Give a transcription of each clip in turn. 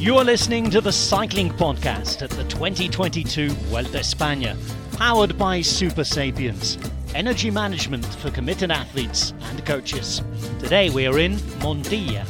You're listening to the Cycling Podcast at the 2022 Vuelta España, powered by Supersapiens, energy management for committed athletes and coaches. Today we are in Montilla.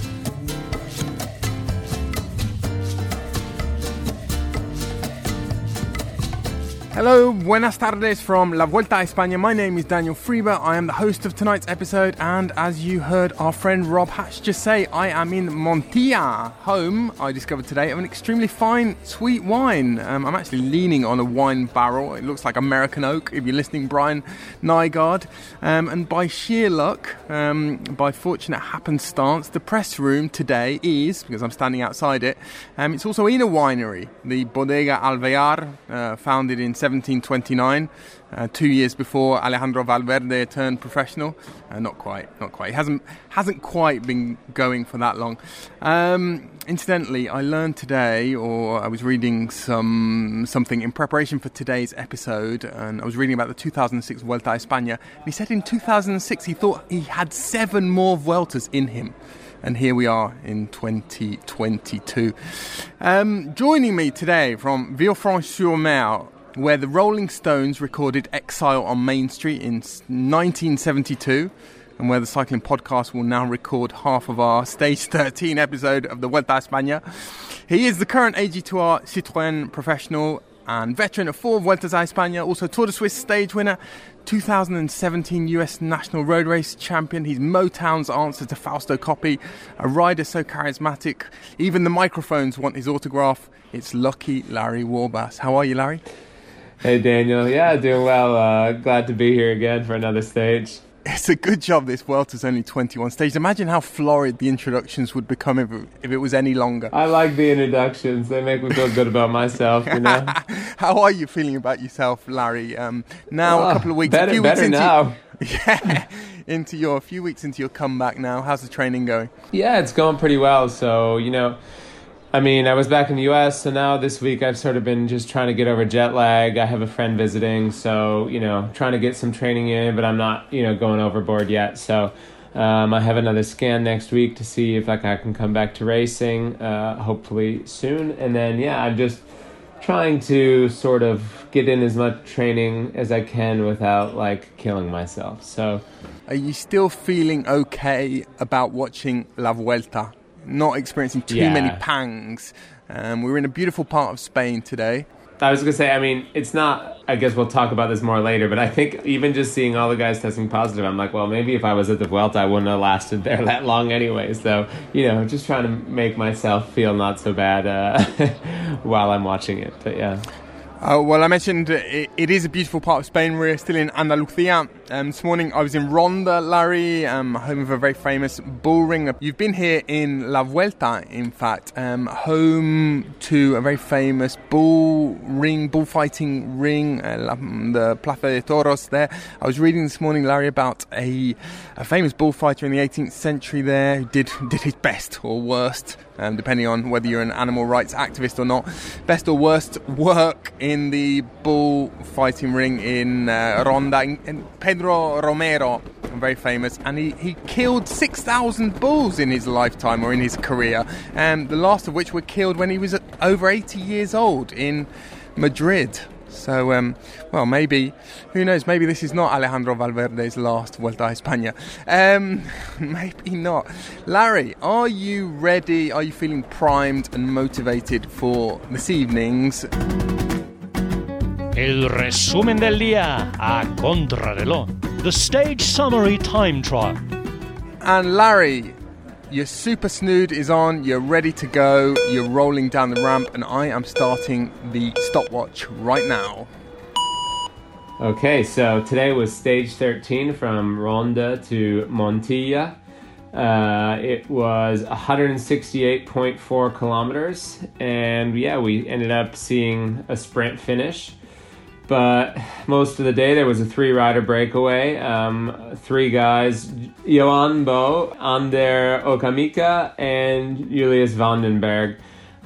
Hello, buenas tardes from La Vuelta a España. My name is Daniel Friebe. I am the host of tonight's episode, and as you heard our friend Rob Hatch just say, I am in Montilla, home, I discovered today, of an extremely fine, sweet wine. Um, I'm actually leaning on a wine barrel. It looks like American oak, if you're listening, Brian Nygaard. Um, and by sheer luck, um, by fortunate happenstance, the press room today is, because I'm standing outside it, um, it's also in a winery, the Bodega Alvear, uh, founded in 1729, uh, two years before Alejandro Valverde turned professional. Uh, not quite, not quite. He hasn't hasn't quite been going for that long. Um, incidentally, I learned today, or I was reading some something in preparation for today's episode, and I was reading about the 2006 Vuelta a España. And he said in 2006 he thought he had seven more Vueltas in him and here we are in 2022. Um, joining me today from Villefranche-sur-Mer, where the Rolling Stones recorded Exile on Main Street in 1972, and where the Cycling Podcast will now record half of our Stage 13 episode of the Vuelta a España. He is the current AG2R Citroën professional and veteran of four Vueltas a España, also Tour de Suisse stage winner, 2017 US National Road Race champion. He's Motown's answer to Fausto Coppi, a rider so charismatic, even the microphones want his autograph. It's lucky Larry Warbasse. How are you, Larry? Hey Daniel, yeah, doing well. Uh, glad to be here again for another stage. It's a good job this Vuelta's only 21 stages. Imagine how florid the introductions would become if it, if it was any longer. I like the introductions. They make me feel good about myself, you know. how are you feeling about yourself, Larry? Um, now Oh, a couple of weeks, better- a few weeks better into now. yeah, into your a few weeks into your comeback now. How's the training going? Yeah, it's going pretty well. So, you know, I mean, I was back in the US, so now this week I've sort of been just trying to get over jet lag. I have a friend visiting, so, you know, trying to get some training in, but I'm not, you know, going overboard yet. So, um, I have another scan next week to see if like I can come back to racing, uh, hopefully soon. And then, yeah, I'm just trying to sort of get in as much training as I can without like killing myself. So, Are you still feeling okay about watching La Vuelta? Not experiencing too Yeah. many pangs. Um, we're in a beautiful part of Spain today. I was gonna say, I mean, it's not. I guess we'll talk about this more later, but I think even just seeing all the guys testing positive, I'm like, well, maybe if I was at the Vuelta, I wouldn't have lasted there that long anyway. So, you know, just trying to make myself feel not so bad uh, while I'm watching it. But yeah, Uh, well, I mentioned it, it is a beautiful part of Spain. We're still in Andalusia. Um, this morning I was in Ronda, Larry, um, home of a very famous bull ring. You've been here in La Vuelta, in fact, um, home to a very famous bull ring, bullfighting ring, uh, the Plaza de Toros there. I was reading this morning, Larry, about a, a famous bullfighter in the 18th century there who did, did his best or worst um, depending on whether you're an animal rights activist or not. Best or worst work in the bull fighting ring in uh, Ronda. In, Pedro Romero, very famous, and he, he killed 6,000 bulls in his lifetime or in his career, and the last of which were killed when he was over 80 years old in Madrid. So, um, well, maybe, who knows, maybe this is not Alejandro Valverde's last Vuelta a España. Um, maybe not. Larry, are you ready? Are you feeling primed and motivated for this evening's? El resumen del día a contrarreloj. The stage summary time trial. And Larry, your super snood is on, you're ready to go, you're rolling down the ramp, and I am starting the stopwatch right now. Okay, so today was stage 13 from Ronda to Montilla. Uh, it was 168.4 kilometers, and yeah, we ended up seeing a sprint finish. But most of the day there was a three rider breakaway. Um, three guys Joan Bou, Ander Okamika, and Julius van den Berg.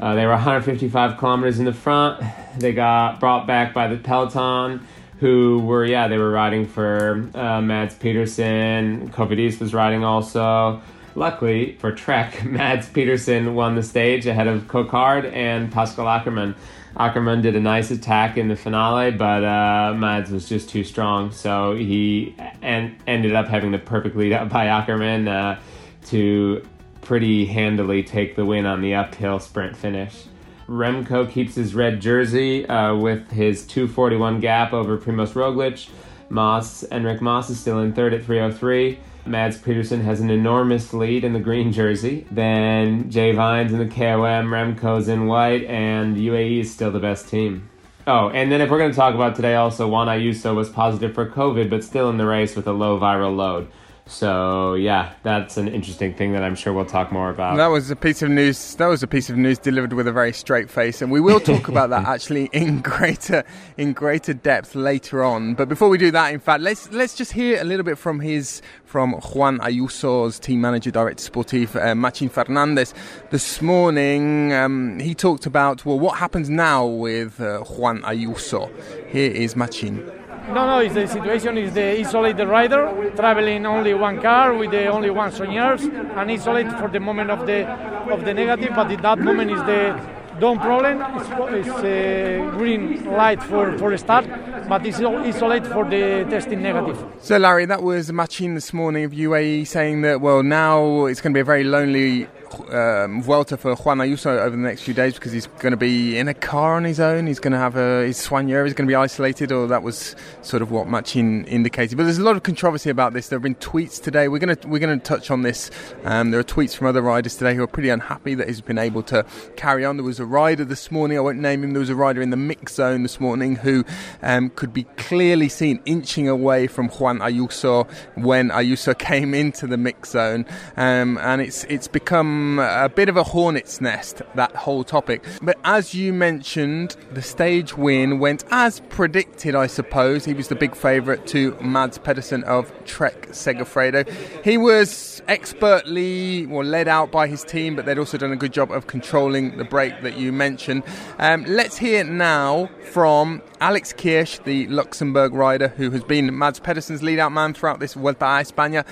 Uh, they were 155 kilometers in the front. They got brought back by the peloton, who were yeah they were riding for uh, Mads Pedersen. Cofidis was riding also. Luckily for Trek, Mads Pedersen won the stage ahead of Coquard and Pascal Ackermann. Ackermann did a nice attack in the finale, but uh, Mads was just too strong, so he en- ended up having the perfect lead up by Ackermann uh, to pretty handily take the win on the uphill sprint finish. Remco keeps his red jersey uh, with his 241 gap over Primoz Roglic. Mas, Enric Mas is still in third at 303. Mads Pedersen has an enormous lead in the green jersey. Then Jay Vine's in the KOM, Remco's in white, and UAE is still the best team. Oh, and then if we're going to talk about today, also Juan Ayuso was positive for COVID, but still in the race with a low viral load. So yeah, that's an interesting thing that I'm sure we'll talk more about. That was a piece of news. That was a piece of news delivered with a very straight face, and we will talk about that actually in greater in greater depth later on. But before we do that, in fact, let's let's just hear a little bit from his from Juan Ayuso's team manager, director sportif, uh, Matxin Fernandez. This morning, um, he talked about well, what happens now with uh, Juan Ayuso. Here is Matxin. No, no, it's the situation is the isolate the rider traveling only one car with the only one soigneurs and isolate for the moment of the of the negative, but in that moment is the don't problem. It's, it's a green light for for start, but it's isolate for the testing negative. So Larry, that was Matxin this morning of UAE saying that well now it's going to be a very lonely um, for Juan Ayuso over the next few days because he's going to be in a car on his own. He's going to have a his soigneur is going to be isolated, or that was sort of what Matxin indicated. But there's a lot of controversy about this. There have been tweets today. We're going to we're going to touch on this. Um, there are tweets from other riders today who are pretty unhappy that he's been able to carry on. There was a rider this morning. I won't name him. There was a rider in the mix zone this morning who um, could be clearly seen inching away from Juan Ayuso when Ayuso came into the mix zone, um, and it's it's become a bit of a hornet's nest, that whole topic. But as you mentioned, the stage win went as predicted, I suppose. He was the big favourite to Mads Pedersen of Trek Segafredo. He was expertly well, led out by his team, but they'd also done a good job of controlling the break that you mentioned. Um, let's hear now from Alex Kirsch, the Luxembourg rider who has been Mads Pedersen's lead out man throughout this Vuelta a España.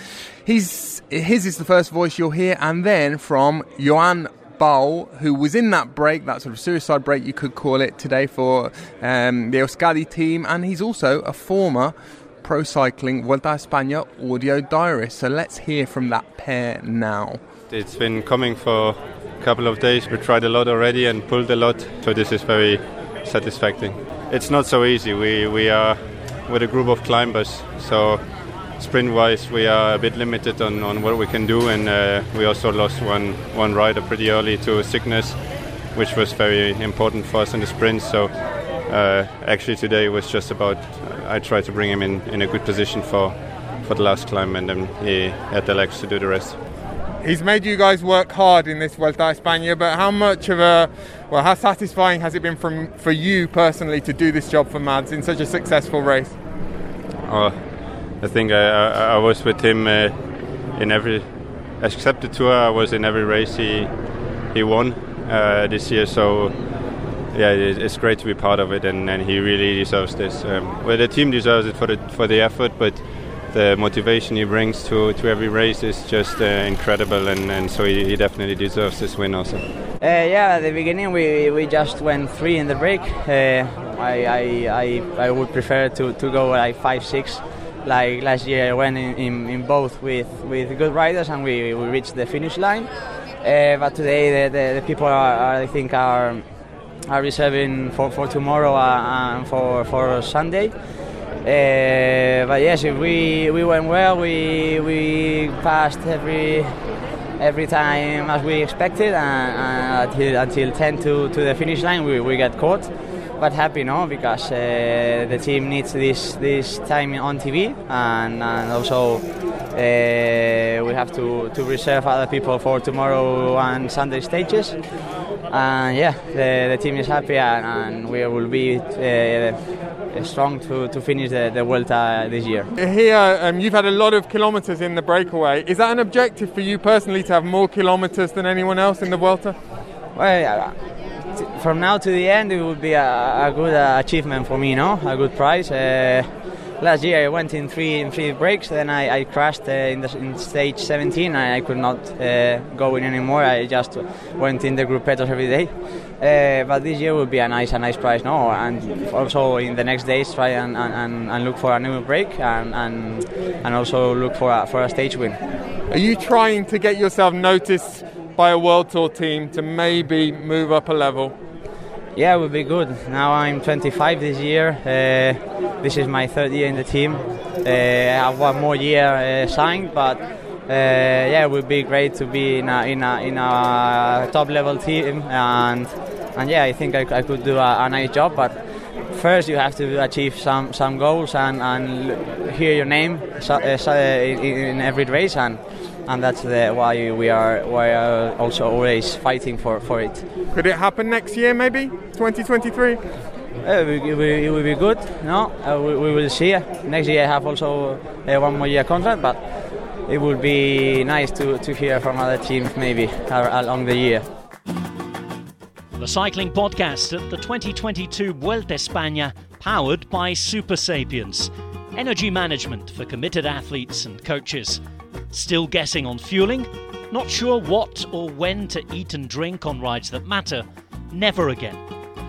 He's, his is the first voice you'll hear, and then from Joan Bou, who was in that break, that sort of suicide break you could call it today for um, the Euskadi team, and he's also a former Pro Cycling Vuelta a España audio diarist. So let's hear from that pair now. It's been coming for a couple of days. We tried a lot already and pulled a lot, so this is very satisfying. It's not so easy. We we are with a group of climbers, so sprint wise we are a bit limited on, on what we can do, and uh, we also lost one one rider pretty early to sickness, which was very important for us in the sprint. So uh, actually today was just about I tried to bring him in, in a good position for for the last climb, and then he had the legs to do the rest. He's made you guys work hard in this Vuelta a España, but how much of a well, how satisfying has it been from for you personally to do this job for Mads in such a successful race? Oh, I think I, I, I was with him uh, in every, except the tour. I was in every race he he won uh, this year. So yeah, it's great to be part of it, and, and he really deserves this. Um, well, the team deserves it for the for the effort, but the motivation he brings to, to every race is just uh, incredible, and, and so he, he, definitely deserves this win also. Uh, yeah, at the beginning we, we just went three in the break. Uh, I, I, I, I would prefer to, to go like five six. Like last year, I went in, in, in both with, with good riders and we, we reached the finish line. Uh, but today, the, the, the people are, I think are are reserving for, for tomorrow uh, and for, for Sunday. Uh, but yes, we we went well. We we passed every every time as we expected, and, and until until 10 to, to the finish line, we, we got caught. But happy, no, because uh, the team needs this this time on TV, and, and also uh, we have to, to reserve other people for tomorrow and Sunday stages. And yeah, the, the team is happy, and, and we will be. Uh, strong to, to finish the, the Vuelta this year. Here, um, you've had a lot of kilometres in the breakaway. Is that an objective for you personally to have more kilometres than anyone else in the Vuelta? Well, uh, from now to the end, it would be a, a good uh, achievement for me, no? A good prize. Uh, last year I went in three in three breaks. Then I, I crashed uh, in, the, in stage 17. I, I could not uh, go in anymore. I just went in the group gruppetos every day. Uh, but this year will be a nice a nice prize no and also in the next days try and, and, and look for a new break and, and, and also look for a, for a stage win. Are you trying to get yourself noticed by a world tour team to maybe move up a level? Yeah, it would be good. Now I'm 25 this year. Uh, this is my third year in the team. Uh, I have one more year uh, signed, but uh, yeah, it would be great to be in a, in a, in a top level team. And, and yeah, I think I, I could do a, a, nice job. But first, you have to achieve some, some goals and, and hear your name uh, in, in every race. And, and that's the, why we are we are also always fighting for, for it. Could it happen next year, maybe 2023? Uh, it, will, it will be good. No, uh, we, we, will see. Next year I have also uh, one more year contract, but it would be nice to, to hear from other teams maybe along the year. The Cycling Podcast at the 2022 Vuelta España, powered by Supersapiens. Energy management for committed athletes and coaches. Still guessing on fueling? Not sure what or when to eat and drink on rides that matter? Never again.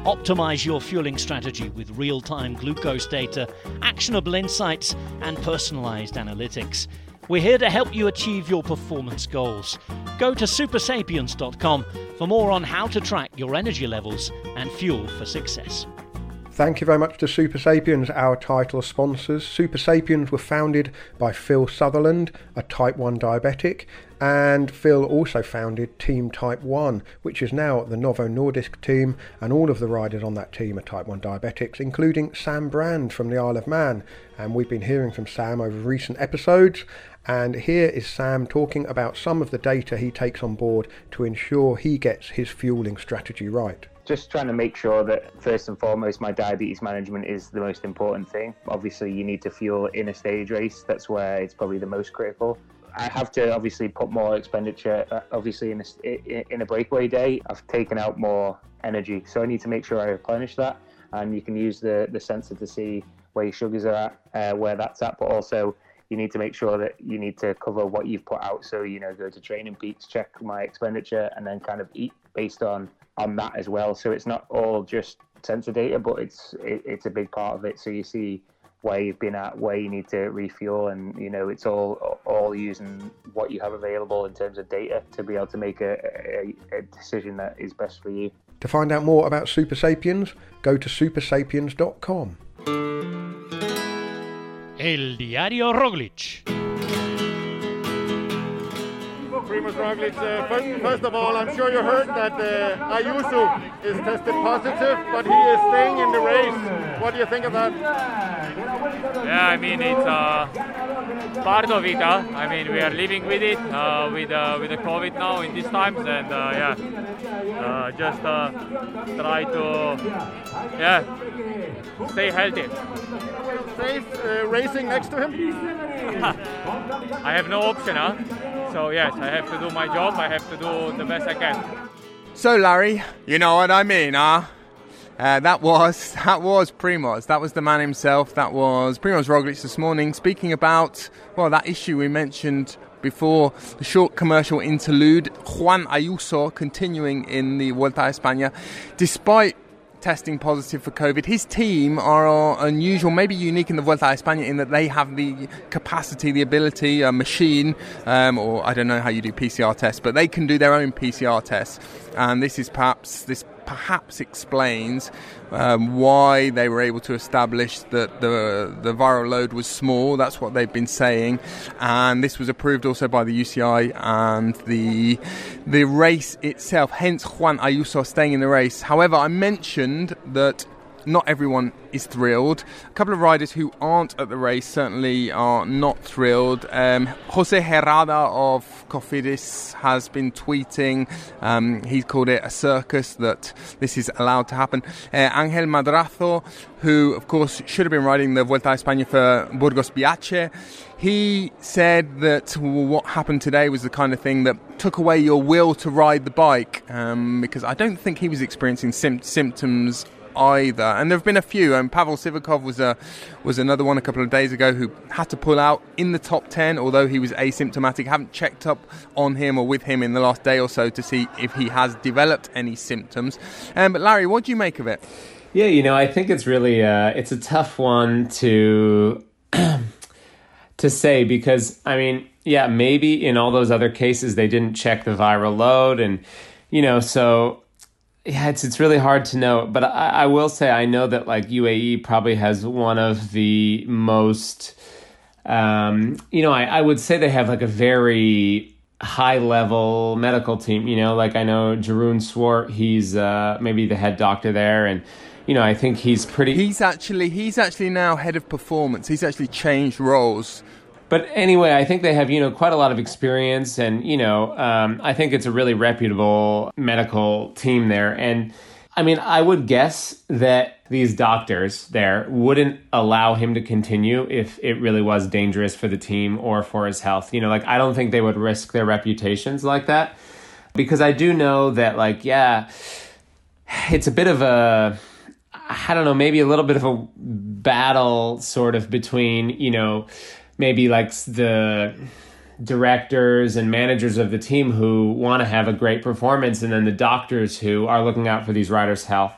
Optimize your fueling strategy with real time glucose data, actionable insights, and personalized analytics. We're here to help you achieve your performance goals. Go to supersapiens.com for more on how to track your energy levels and fuel for success. Thank you very much to Supersapiens, our title sponsors. Supersapiens were founded by Phil Sutherland, a type 1 diabetic, and Phil also founded Team Type 1, which is now the Novo Nordisk team, and all of the riders on that team are type 1 diabetics, including Sam Brand from the Isle of Man. And we've been hearing from Sam over recent episodes, and here is Sam talking about some of the data he takes on board to ensure he gets his fueling strategy right just trying to make sure that first and foremost my diabetes management is the most important thing. Obviously you need to fuel in a stage race. That's where it's probably the most critical. I have to obviously put more expenditure uh, obviously in a, in a breakaway day. I've taken out more energy so I need to make sure I replenish that. And you can use the the sensor to see where your sugars are at uh, where that's at but also you need to make sure that you need to cover what you've put out. So you know go to TrainingPeaks check my expenditure and then kind of eat based on on that as well. So it's not all just sensor data, but it's it, it's a big part of it. So you see where you've been at, where you need to refuel, and you know it's all all using what you have available in terms of data to be able to make a, a, a decision that is best for you. To find out more about Supersapiens, go to supersapiens.com. El Diario Roglic. Primoz Roglic. Uh, first, first, of all, I'm sure you heard that uh, Ayuso is tested positive, but he is staying in the race. What do you think of that? Yeah, I mean it's uh, part of it. Huh? I mean we are living with it, uh, with uh, with the COVID now in these times, and uh, yeah, uh, just try to yeah stay healthy. Safe racing next to him. I have no option, huh? So yes, I have to do my job. I have to do the best I can. So Larry, you know what I mean, huh? Uh, that was that was Primoz. That was the man himself. That was Primoz Roglic this morning, speaking about well that issue we mentioned before the short commercial interlude. Juan Ayuso continuing in the Vuelta a España, despite testing positive for COVID. His team are unusual, maybe unique in the Vuelta a España in that they have the capacity, the ability, a machine, um, or I don't know how you do PCR tests, but they can do their own PCR tests. And this is perhaps this perhaps explains um, why they were able to establish that the the viral load was small. That's what they've been saying, and this was approved also by the UCI and the the race itself. Hence, Juan Ayuso staying in the race. However, I mentioned that not everyone is thrilled. A couple of riders who aren't at the race certainly are not thrilled. Um, Jose Herrada of Cofidis has been tweeting. Um, he's called it a circus that this is allowed to happen. Uh, Angel Madrazo, who of course should have been riding the Vuelta a España for Burgos BH, he said that well, what happened today was the kind of thing that took away your will to ride the bike um, because I don't think he was experiencing sim- symptoms either. And there have been a few. And um, Pavel Sivakov was a was another one a couple of days ago who had to pull out in the top ten, although he was asymptomatic. Haven't checked up on him or with him in the last day or so to see if he has developed any symptoms. Um, but Larry, what do you make of it? Yeah, you know, I think it's really uh, it's a tough one to to say because I mean, yeah, maybe in all those other cases they didn't check the viral load, and you know, so yeah, it's it's really hard to know. But I, I will say I know that like UAE probably has one of the most, um, you know, I, I would say they have like a very high level medical team. You know, like I know Jeroen Swart, he's uh, maybe the head doctor there, and you know, I think he's pretty. He's actually he's actually now head of performance. He's actually changed roles. But anyway, I think they have you know quite a lot of experience, and you know, um, I think it's a really reputable medical team there. And I mean, I would guess that these doctors there wouldn't allow him to continue if it really was dangerous for the team or for his health. You know, like I don't think they would risk their reputations like that because I do know that, like, yeah, it's a bit of a I don't know, maybe a little bit of a battle sort of between, you know, maybe like the directors and managers of the team who want to have a great performance and then the doctors who are looking out for these riders' health.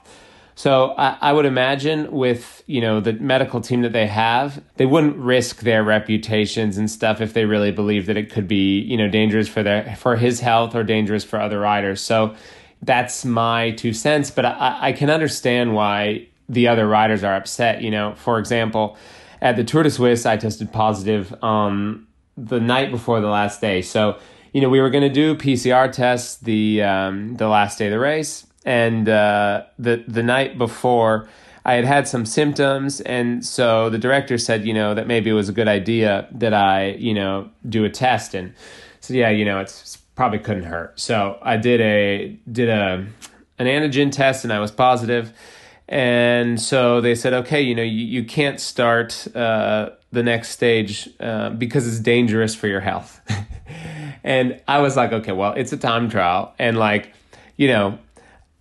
So I, I, would imagine with you know the medical team that they have, they wouldn't risk their reputations and stuff if they really believe that it could be you know dangerous for their for his health or dangerous for other riders. So that's my two cents, but I, I can understand why the other riders are upset. You know, for example, at the Tour de Suisse, I tested positive um, the night before the last day. So, you know, we were going to do PCR tests the um, the last day of the race, and uh, the the night before. I had had some symptoms, and so the director said, you know, that maybe it was a good idea that I, you know, do a test. And so, yeah, you know, it's probably couldn't hurt. So I did a did a an antigen test and I was positive. And so they said, okay, you know, you, you can't start uh, the next stage uh, because it's dangerous for your health. and I was like, okay, well, it's a time trial. And like, you know,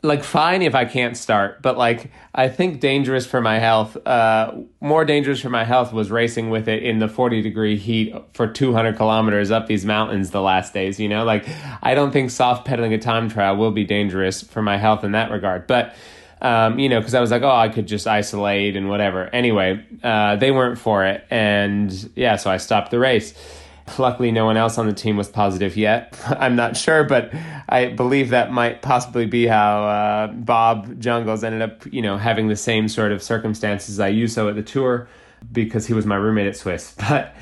like fine if I can't start, but like I think dangerous for my health. Uh, more dangerous for my health was racing with it in the forty degree heat for two hundred kilometers up these mountains the last days. You know, like I don't think soft pedaling a time trial will be dangerous for my health in that regard. But um, you know, because I was like, oh, I could just isolate and whatever. Anyway, uh, they weren't for it, and yeah, so I stopped the race. Luckily, no one else on the team was positive yet. I'm not sure, but I believe that might possibly be how uh, Bob Jungels ended up, you know, having the same sort of circumstances Ayuso at the tour because he was my roommate at Swiss. But,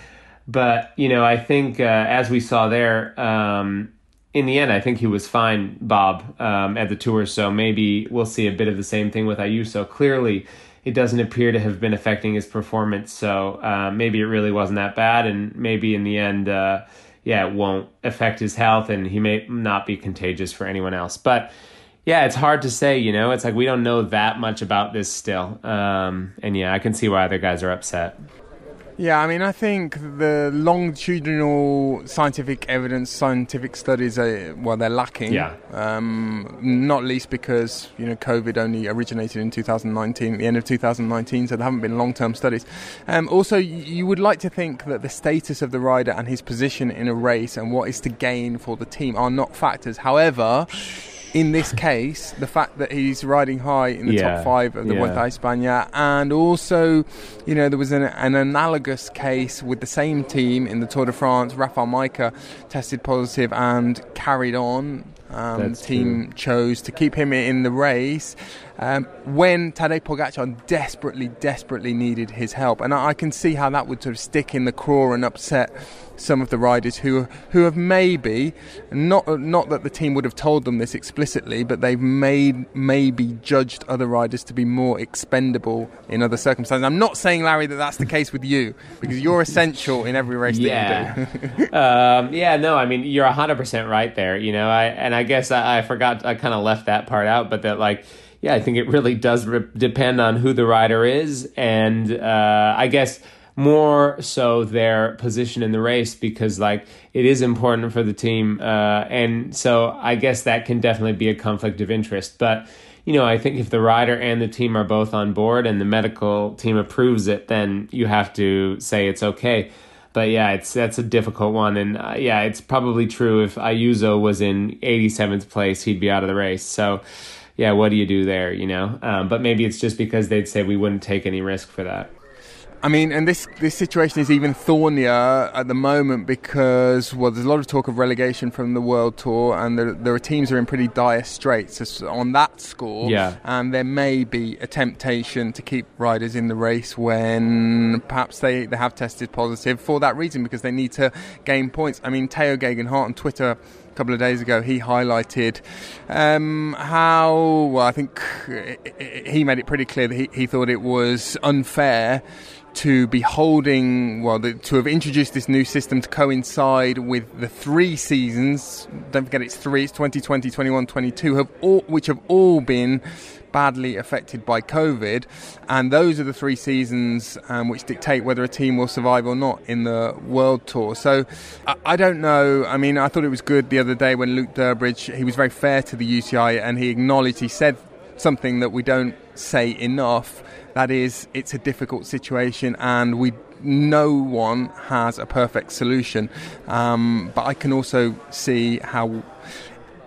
but you know, I think uh, as we saw there, um, in the end, I think he was fine, Bob, um, at the tour. So maybe we'll see a bit of the same thing with Ayuso. Clearly, it doesn't appear to have been affecting his performance. So uh, maybe it really wasn't that bad, and maybe in the end, uh, yeah, it won't affect his health, and he may not be contagious for anyone else. But yeah, it's hard to say. You know, it's like we don't know that much about this still, um, and yeah, I can see why other guys are upset. Yeah, I mean, I think the longitudinal scientific evidence, scientific studies, are, well, they're lacking. Yeah. Um, not least because you know COVID only originated in 2019, at the end of 2019, so there haven't been long-term studies. Um, also, you would like to think that the status of the rider and his position in a race and what is to gain for the team are not factors. However in this case, the fact that he's riding high in the yeah, top five of the yeah. Vuelta a España, and also, you know, there was an, an, analogous case with the same team in the Tour de France. Rafael Majka tested positive and carried on. Um, the team true. chose to keep him in the race um, when Tadej Pogacar desperately, desperately needed his help, and I, I can see how that would sort of stick in the craw and upset some of the riders who who have maybe not not that the team would have told them this explicitly, but they've made maybe judged other riders to be more expendable in other circumstances. I'm not saying Larry that that's the case with you because you're essential in every race yeah. that you do. um, yeah, no, I mean you're 100 percent right there. You know, I and I guess I, I forgot I kind of left that part out, but that like yeah, I think it really does depend on who the rider is, and uh, I guess more so their position in the race because like it is important for the team uh, and so i guess that can definitely be a conflict of interest but you know, I think if the rider and the team are both on board and the medical team approves it, then you have to say it's okay. But yeah, it's that's a difficult one, and uh, yeah, it's probably true. If Ayuso was in 87th place, he'd be out of the race. So yeah, what do you do there? You know, um, but maybe it's just because they'd say we wouldn't take any risk for that. I mean, and this this situation is even thornier at the moment because well, there's a lot of talk of relegation from the World Tour, and there, there are teams that are in pretty dire straits on that score. Yeah. and there may be a temptation to keep riders in the race when perhaps they, they have tested positive for that reason because they need to gain points. I mean, Tao Geoghegan Hart on Twitter a couple of days ago, he highlighted um, how well, I think he made it pretty clear that he, he thought it was unfair to be holding, well, the, to have introduced this new system to coincide with the three seasons. Don't forget, it's three. It's 2020, 21, 22, have all, which have all been badly affected by COVID, and those are the three seasons um, which dictate whether a team will survive or not in the World Tour. So I, I, don't know. I mean, I thought it was good the other day when Luke Durbridge he was very fair to the UCI and he acknowledged he said something that we don't say enough that is, it's a difficult situation, and we no one has a perfect solution. Um, but I can also see how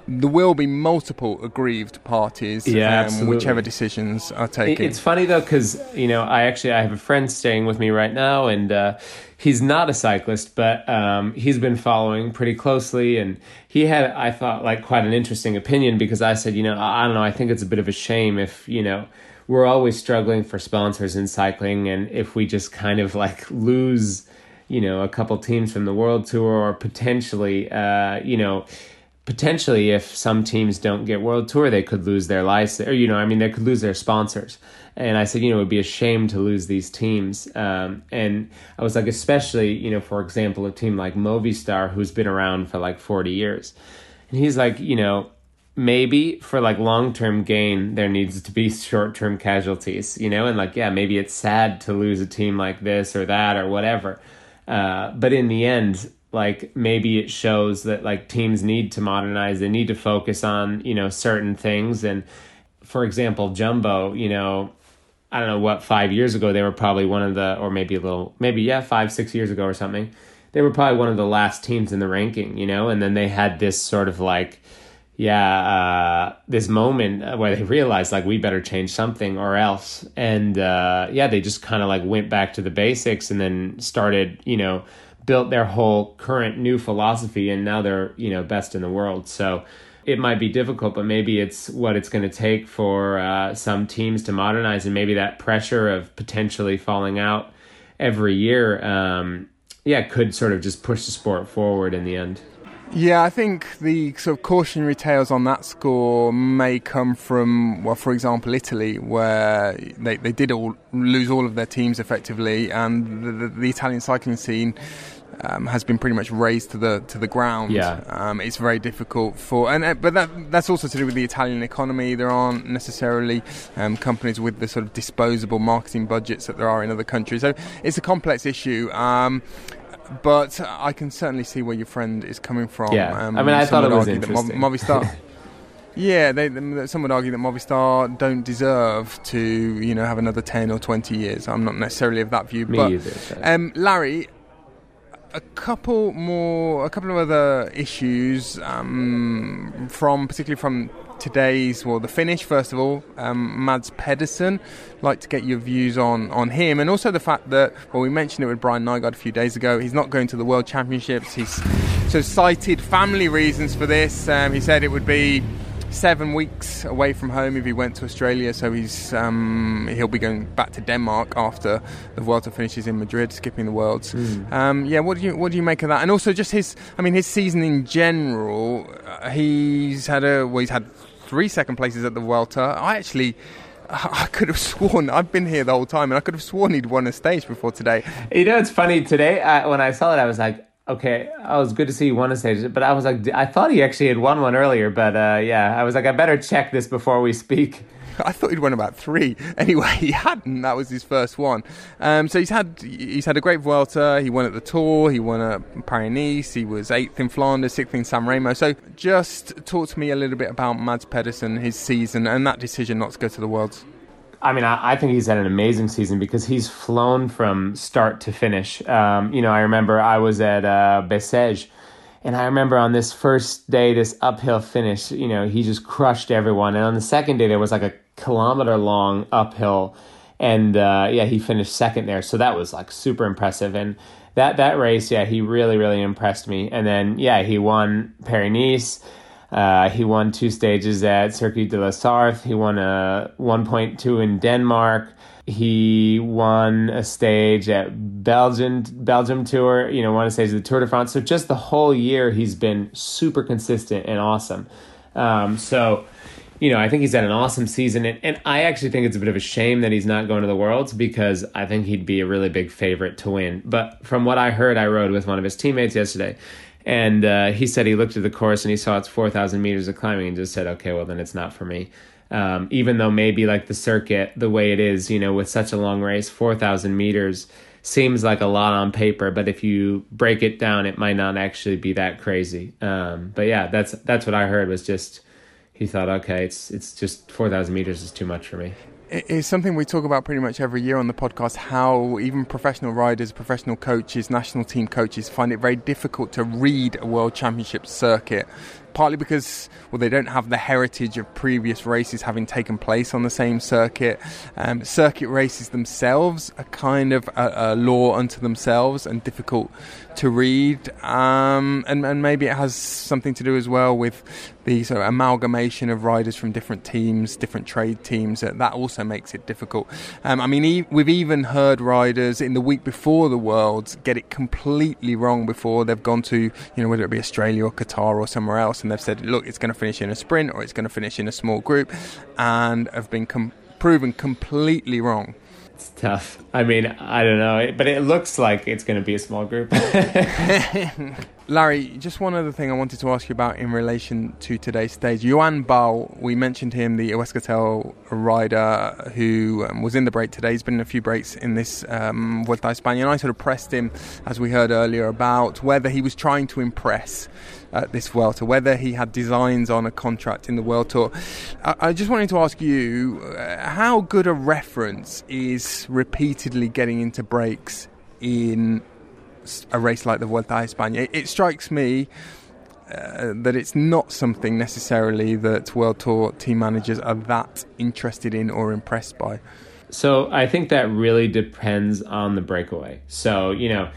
there will be multiple aggrieved parties, yeah, um, whichever decisions are taken. It's funny though because you know I actually I have a friend staying with me right now, and uh, he's not a cyclist, but um, he's been following pretty closely, and he had I thought like quite an interesting opinion because I said you know I, I don't know I think it's a bit of a shame if you know we're always struggling for sponsors in cycling, and if we just kind of like lose, you know, a couple teams from the world tour, or potentially, uh, you know, potentially if some teams don't get world tour, they could lose their license, or you know, I mean, they could lose their sponsors. And I said, you know, it would be a shame to lose these teams. Um, and I was like, especially, you know, for example, a team like Movistar, who's been around for like 40 years. And he's like, you know, maybe for like long term gain, there needs to be short term casualties, you know, and like, yeah, maybe it's sad to lose a team like this or that or whatever. Uh, but in the end, like maybe it shows that like teams need to modernize, they need to focus on, you know, certain things. And for example, Jumbo, you know, I don't know what, five years ago, they were probably one of the, or maybe a little, maybe, yeah, five, six years ago or something. They were probably one of the last teams in the ranking, you know, and then they had this sort of like, yeah, uh, this moment where they realized like we better change something or else, and uh, yeah, they just kind of like went back to the basics and then started, you know, built their whole current new philosophy, and now they're you know best in the world. So it might be difficult, but maybe it's what it's going to take for uh, some teams to modernize, and maybe that pressure of potentially falling out every year, um, yeah, could sort of just push the sport forward in the end. Yeah, I think the sort of cautionary tales on that score may come from, well, for example, Italy, where they, they did all lose all of their teams effectively, and the, the, the Italian cycling scene um, has been pretty much razed to the to the ground. Yeah, um, it's very difficult for, and uh, but that that's also to do with the Italian economy. There aren't necessarily um, companies with the sort of disposable marketing budgets that there are in other countries. So it's a complex issue. Um, but I can certainly see where your friend is coming from. Yeah, um, I mean, I thought it was interesting. Mov- Movistar. yeah, they, they, some would argue that Movistar don't deserve to, you know, have another ten or twenty years. I'm not necessarily of that view. Me but, either. Um, Larry, a couple more, a couple of other issues um, from, particularly from today's well the finish first of all. Um, Mads Pedersen like to get your views on on him and also the fact that well we mentioned it with Brian Nygaard a few days ago. He's not going to the World Championships. He's so cited family reasons for this. Um, he said it would be seven weeks away from home if he went to Australia. So he's um, he'll be going back to Denmark after the Vuelta finishes in Madrid, skipping the Worlds. Mm. Um, yeah, what do you what do you make of that? And also just his, I mean, his season in general. Uh, he's had a well, he's had three second places at the Vuelta. I actually. I could have sworn I've been here the whole time, and I could have sworn he'd won a stage before today. You know, it's funny today I, when I saw it, I was like, okay, I was good to see you won a stage, but I was like, I thought he actually had won one earlier, but uh, yeah, I was like, I better check this before we speak. I thought he'd won about three. Anyway, he hadn't. That was his first one. Um, so he's had he's had a great Vuelta. He won at the Tour. He won at Paris Nice. He was eighth in Flanders, sixth in San Remo. So just talk to me a little bit about Mads Pedersen, his season, and that decision not to go to the Worlds. I mean, I, I, think he's had an amazing season because he's flown from start to finish. Um, you know, I remember I was at uh, Bessèges, and I remember on this first day, this uphill finish, you know, he just crushed everyone. And on the second day, there was like a kilometer long uphill, and uh, yeah, he finished second there. So that was like super impressive. And that that race, yeah, he really really impressed me. And then yeah, he won Paris Nice. Uh, he won two stages at Circuit de la Sarthe. He won a 1.2 in Denmark. He won a stage at Belgium Belgium Tour. You know, won a stage at the Tour de France. So just the whole year, he's been super consistent and awesome. Um, so, you know, I think he's had an awesome season, and, and I actually think it's a bit of a shame that he's not going to the Worlds because I think he'd be a really big favorite to win. But from what I heard, I rode with one of his teammates yesterday and uh, he said he looked at the course and he saw it's 4,000 meters of climbing and just said, okay, well, then it's not for me. Um, even though maybe like the circuit, the way it is, you know, with such a long race, 4,000 meters seems like a lot on paper, but if you break it down, it might not actually be that crazy. Um, but yeah, that's that's what I heard was just he thought, okay, it's it's just 4,000 meters is too much for me it's something we talk about pretty much every year on the podcast how even professional riders, professional coaches, national team coaches find it very difficult to read a world championship circuit partly because well they don't have the heritage of previous races having taken place on the same circuit. Um, circuit races themselves are kind of a, a, law unto themselves and difficult to read, um, and, and maybe it has something to do as well with the sort of amalgamation of riders from different teams, different trade teams. That, that also makes it difficult. Um, I mean, e- we've even heard riders in the week before the Worlds get it completely wrong before they've gone to, you know, whether it be Australia or Qatar or somewhere else, and they've said, look, it's going to finish in a sprint or it's going to finish in a small group, and have been com- proven completely wrong. It's tough. I mean, I don't know, but it looks like it's going to be a small group. Larry, just one other thing I wanted to ask you about in relation to today's stage. Joan Bou, we mentioned him, the Euskaltel rider who um, was in the break today. He's been in a few breaks in this um, Vuelta a España, and I sort of pressed him, as we heard earlier, about whether he was trying to impress at this World Tour, whether he had designs on a contract in the World Tour. I, I just wanted to ask you uh, how good a reference is repeatedly getting into breaks in a race like the Vuelta a España. It, it strikes me. Uh, that it's not something necessarily that World Tour team managers are that interested in or impressed by. So I think that really depends on the breakaway. So, you know,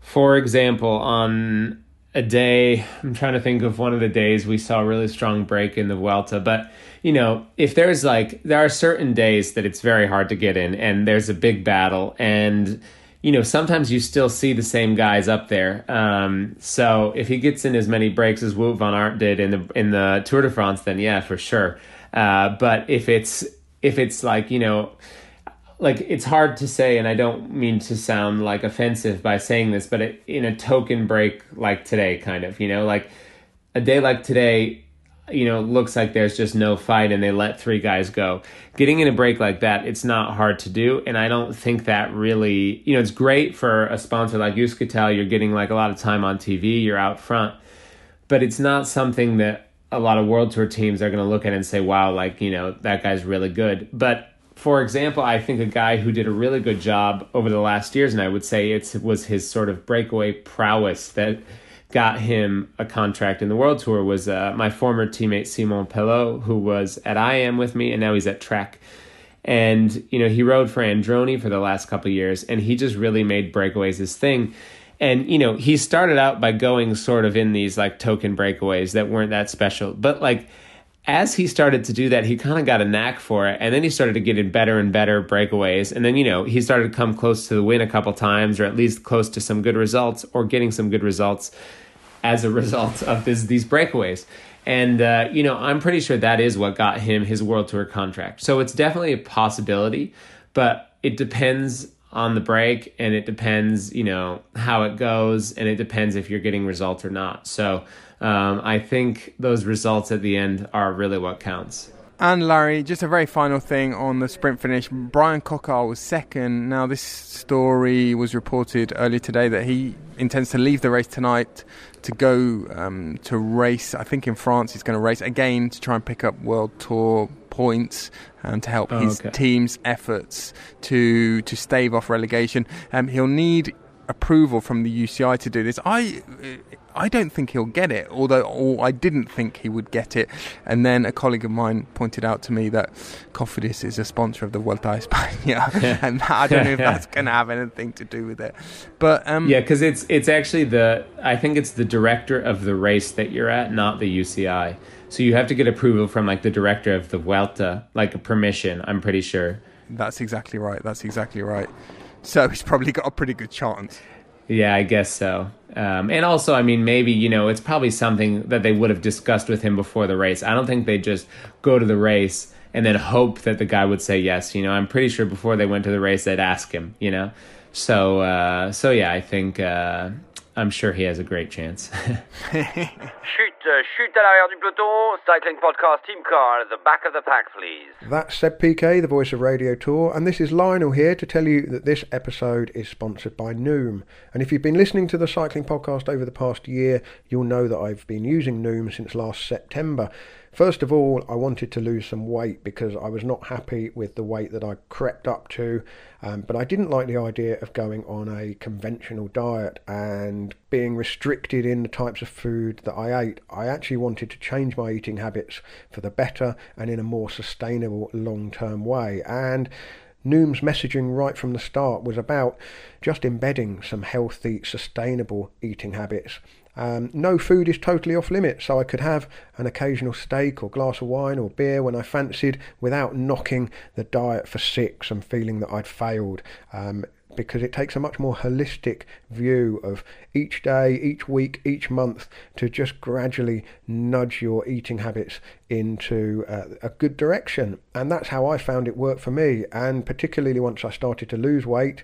for example, on a day. I'm trying to think of one of the days we saw a really strong break in the Vuelta, but you know, if there's like there are certain days that it's very hard to get in, and there's a big battle, and you know sometimes you still see the same guys up there. Um, so if he gets in as many breaks as Wout van Aert did in the in the Tour de France, then yeah, for sure. Uh, but if it's if it's like you know like it's hard to say and i don't mean to sound like offensive by saying this but it, in a token break like today kind of you know like a day like today you know looks like there's just no fight and they let three guys go. Getting in a break like that it's not hard to do and i don't think that really you know it's great for a sponsor like Euskaltel you're getting like a lot of time on tv you're out front but it's not something that a lot of world tour teams are going to look at and say wow like you know that guy's really good. But for example, I think a guy who did a really good job over the last years, and I would say it was his sort of breakaway prowess that got him a contract in the World Tour was uh, my former teammate Simon Pellaud, who was at IAM with me, and now he's at Trek. And you know, he rode for Androni for the last couple years, and he just really made breakaways his thing. And you know, he started out by going sort of in these like token breakaways that weren't that special, but like as he started to do that, he kind of got a knack for it, and then he started to get in better and better breakaways. And then you know he started to come close to the win a couple times, or at least close to some good results, or getting some good results as a result of this, these breakaways. And uh, you know I'm pretty sure that is what got him his World Tour contract. So it's definitely a possibility, but it depends on the break, and it depends you know how it goes, and it depends if you're getting results or not. So um, I think those results at the end are really what counts. And Larry, just a very final thing on the sprint finish. Bryan Coquard was second. Now, this story was reported earlier today that he intends to leave the race tonight to go um, to race. I think in France he's going to race again to try and pick up World Tour points um, to help Oh, his okay. team's efforts to to stave off relegation. Um, he'll need approval from the UCI to do this. I I don't think he'll get it, although or I didn't think he would get it. And then a colleague of mine pointed out to me that Cofidis is a sponsor of the Vuelta a España, and I don't know if Yeah. that's going to have anything to do with it. But um, Yeah, because it's it's actually the I think it's the director of the race that you're at, not the UCI. So you have to get approval from like the director of the Vuelta, like a permission. I'm pretty sure. That's exactly right. That's exactly right. So he's probably got a pretty good chance. Yeah, I guess so. Um, and also, I mean, maybe you know, it's probably something that they would have discussed with him before the race. I don't think they just go to the race and then hope that the guy would say yes. You know, I'm pretty sure before they went to the race, they'd ask him. You know, so uh, so yeah, I think uh, I'm sure he has a great chance. Chute, euh, chute à l'arrière du peloton. Cycling podcast team car at the back of the pack, please. That's Seb Piquet, the voice of Radio Tour, and this is Lionel here to tell you that this episode is sponsored by Noom. And if you've been listening to the cycling podcast over the past year, you'll know that I've been using Noom since last September. First of all, I wanted to lose some weight because I was not happy with the weight that I crept up to, um, but I didn't like the idea of going on a conventional diet and being restricted in the types of food that I ate. I actually wanted to change my eating habits for the better and in a more sustainable long term way. And Noom's messaging right from the start was about just embedding some healthy, sustainable eating habits. Um, no food is totally off limits, so I could have an occasional steak or glass of wine or beer when I fancied without knocking the diet for six and feeling that I'd failed. Um, because it takes a much more holistic view of each day, each week, each month to just gradually nudge your eating habits into uh, a good direction. And that's how I found it worked for me. And particularly once I started to lose weight,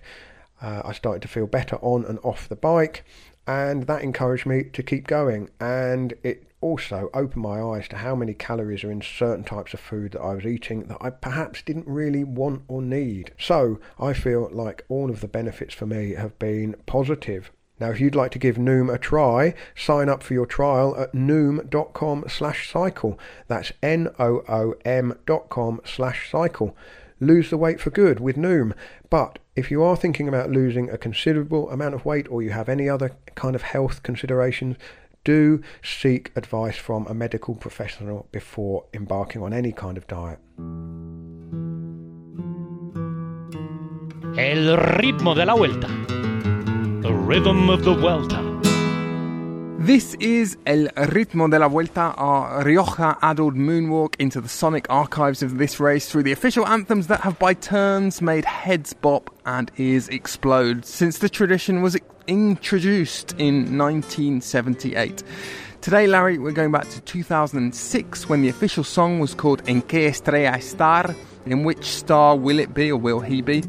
uh, I started to feel better on and off the bike. And that encouraged me to keep going. And it also opened my eyes to how many calories are in certain types of food that I was eating that I perhaps didn't really want or need. So I feel like all of the benefits for me have been positive. Now, if you'd like to give Noom a try, sign up for your trial at noom.com slash cycle. That's N-O-O-M dot com slash cycle. Lose the weight for good with Noom. But if you are thinking about losing a considerable amount of weight or you have any other kind of health considerations, do seek advice from a medical professional before embarking on any kind of diet. El ritmo de la vuelta. The rhythm of the Vuelta. This is El Ritmo de la Vuelta, our Rioja addled moonwalk into the sonic archives of this race through the official anthems that have by turns made heads bop and ears explode since the tradition was introduced in 1978. Today, Larry, we're going back to 2006 when the official song was called En que estrella estar? In which star will it be or will he be?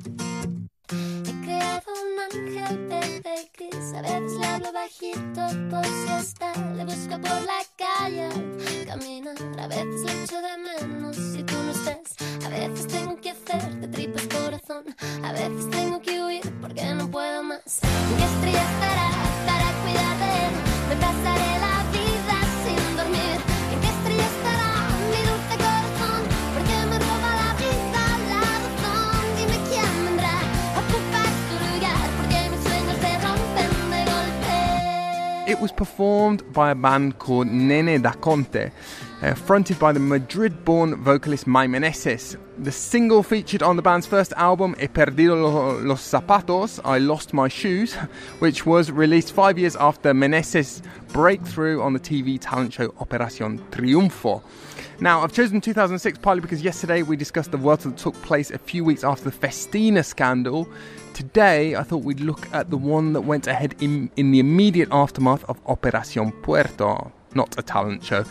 A veces le hablo bajito por si está. Le busco por la calle al caminar. A veces le echo de menos si tú no estés. A veces tengo que hacer de tripas corazón. A veces tengo que huir porque no puedo más. ¿En qué estrella estará para cuidar de él? Me pasaré la It was performed by a band called Nena Daconte, uh, fronted by the Madrid born vocalist Mai Meneses. The single featured on the band's first album, He Perdido Los Zapatos, I Lost My Shoes, which was released five years after Meneses' breakthrough on the TV talent show Operacion Triunfo. Now, I've chosen 2006 partly because yesterday we discussed the Vuelta that took place a few weeks after the Festina scandal. Today, I thought we'd look at the one that went ahead in, in the immediate aftermath of Operacion Puerto. Not a talent show.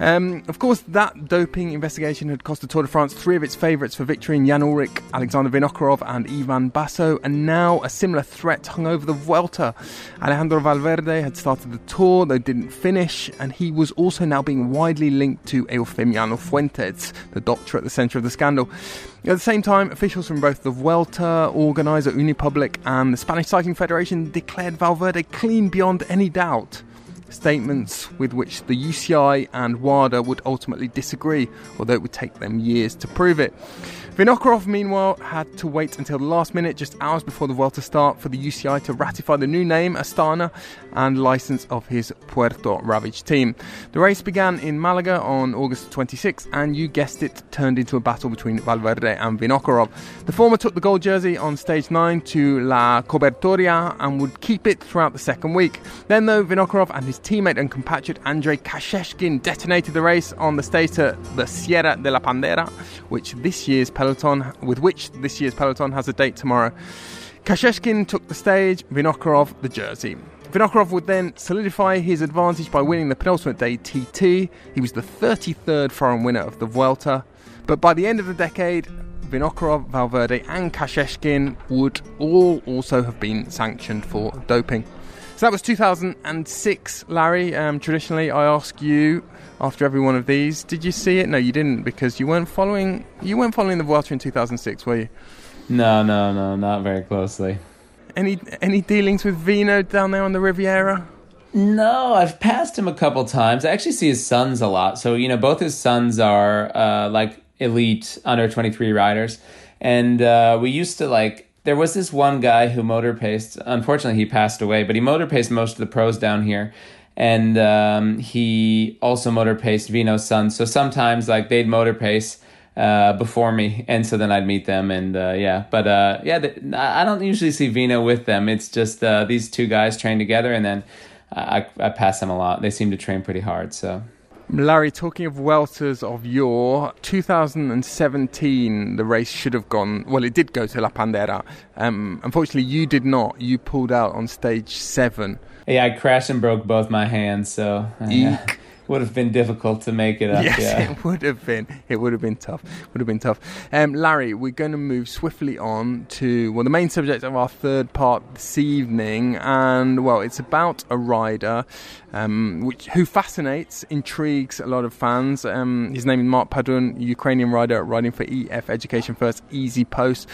Um, of course, that doping investigation had cost the Tour de France three of its favourites for victory in Jan Ullrich, Alexander Vinokurov, and Ivan Basso, and now a similar threat hung over the Vuelta. Alejandro Valverde had started the Tour, though didn't finish, and he was also now being widely linked to Eufemiano Fuentes, the doctor at the centre of the scandal. At the same time, officials from both the Vuelta, organiser Unipublic, and the Spanish Cycling Federation declared Valverde clean beyond any doubt statements with which the UCI and WADA would ultimately disagree, although it would take them years to prove it. Vinokurov, meanwhile, had to wait until the last minute, just hours before the Vuelta start, for the UCI to ratify the new name, Astana, and license of his Puerto Ravage team. The race began in Malaga on August 26, and you guessed it, turned into a battle between Valverde and Vinokurov. The former took the gold jersey on stage 9 to La Cobertoria and would keep it throughout the second week. Then, though, Vinokurov and his teammate and compatriot Andrei Kashechkin detonated the race on the stage to the Sierra de la Pandera, which this year's peloton, with which this year's peloton has a date tomorrow. Kashechkin took the stage, Vinokurov the jersey. Vinokurov would then solidify his advantage by winning the penultimate day TT. He was the 33rd foreign winner of the Vuelta. But by the end of the decade, Vinokurov, Valverde, and Kashechkin would all also have been sanctioned for doping. So that was 2006, Larry. Um, traditionally, I ask you after every one of these, did you see it? No, you didn't because you weren't following. You weren't following the Vuelta in 2006, were you? No, no, no, not very closely. Any any dealings with Vino down there on the Riviera? No, I've passed him a couple times. I actually see his sons a lot. So you know, both his sons are uh, like elite under 23 riders, and uh, we used to like. There was this one guy who motor paced. Unfortunately, he passed away, but he motor paced most of the pros down here and um, he also motor paced Vino's son. So sometimes like they'd motor pace uh, before me, and so then I'd meet them, and uh, yeah. But uh, yeah, I don't usually see Vino with them. It's just uh, these two guys train together, and then I, I pass them a lot. They seem to train pretty hard, so. Larry, talking of Vueltas of yore, 2017, the race should have gone. Well, it did go to La Pandera. Um, unfortunately, you did not. You pulled out on stage seven. Yeah, I crashed and broke both my hands, so uh, would have been difficult to make it up. Yes, yeah. it would have been. It would have been tough. Would have been tough. Um, Larry, we're going to move swiftly on to well, the main subject of our third part this evening, and well, it's about a rider um, which who fascinates, intrigues a lot of fans. Um, his name is Mark Padun, Ukrainian rider riding for EF Education First EasyPost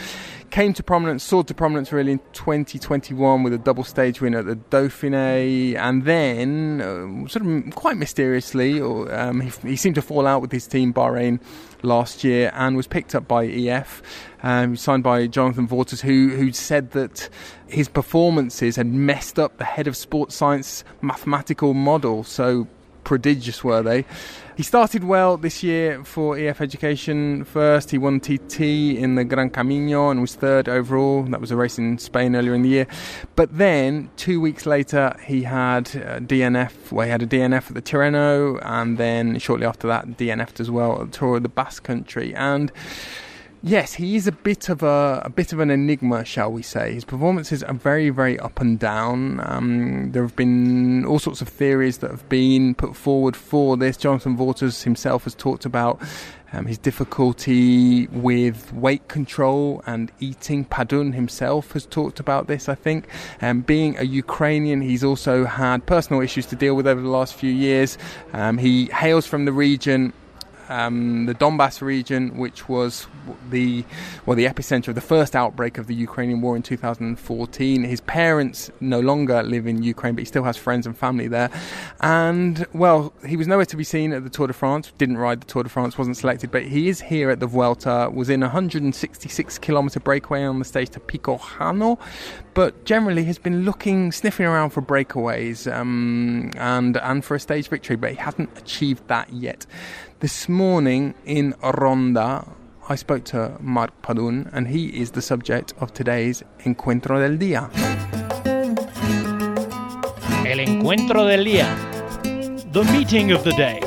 came to prominence, soared to prominence really in 2021 with a double stage win at the Dauphiné, and then uh, sort of quite mysteriously, um, he, he, seemed to fall out with his team Bahrain last year and was picked up by EF. Um, signed by Jonathan Vaughters, who who said that his performances had messed up the head of sports science mathematical model. So prodigious were they. He started well this year for EF Education first. He won TT in the Gran Camino and was third overall. That was a race in Spain earlier in the year. But then, two weeks later, he had uh, DNF, well, he had a DNF at the Tirreno, and then shortly after that, DNF'd as well at the Tour of the Basque Country. And Yes, he is a bit of a, a bit of an enigma, shall we say. His performances are very, very up and down. Um, there have been all sorts of theories that have been put forward for this. Jonathan Vaughters himself has talked about um, his difficulty with weight control and eating. Padun himself has talked about this, I think. Um, being a Ukrainian, he's also had personal issues to deal with over the last few years. Um, he hails from the region um, the Donbass region, which was the well the epicenter of the first outbreak of the Ukrainian war in 2014. His parents no longer live in Ukraine, but he still has friends and family there. And well, he was nowhere to be seen at the Tour de France. Didn't ride the Tour de France, wasn't selected, but he is here at the Vuelta. Was in a 166 kilometer breakaway on the stage to Pico Jano, but generally has been looking, sniffing around for breakaways um, and and for a stage victory, but he hasn't achieved that yet. This morning in Ronda, I spoke to Mark Padun, and he is the subject of today's Encuentro del Día. El Encuentro del Día. The meeting of the day.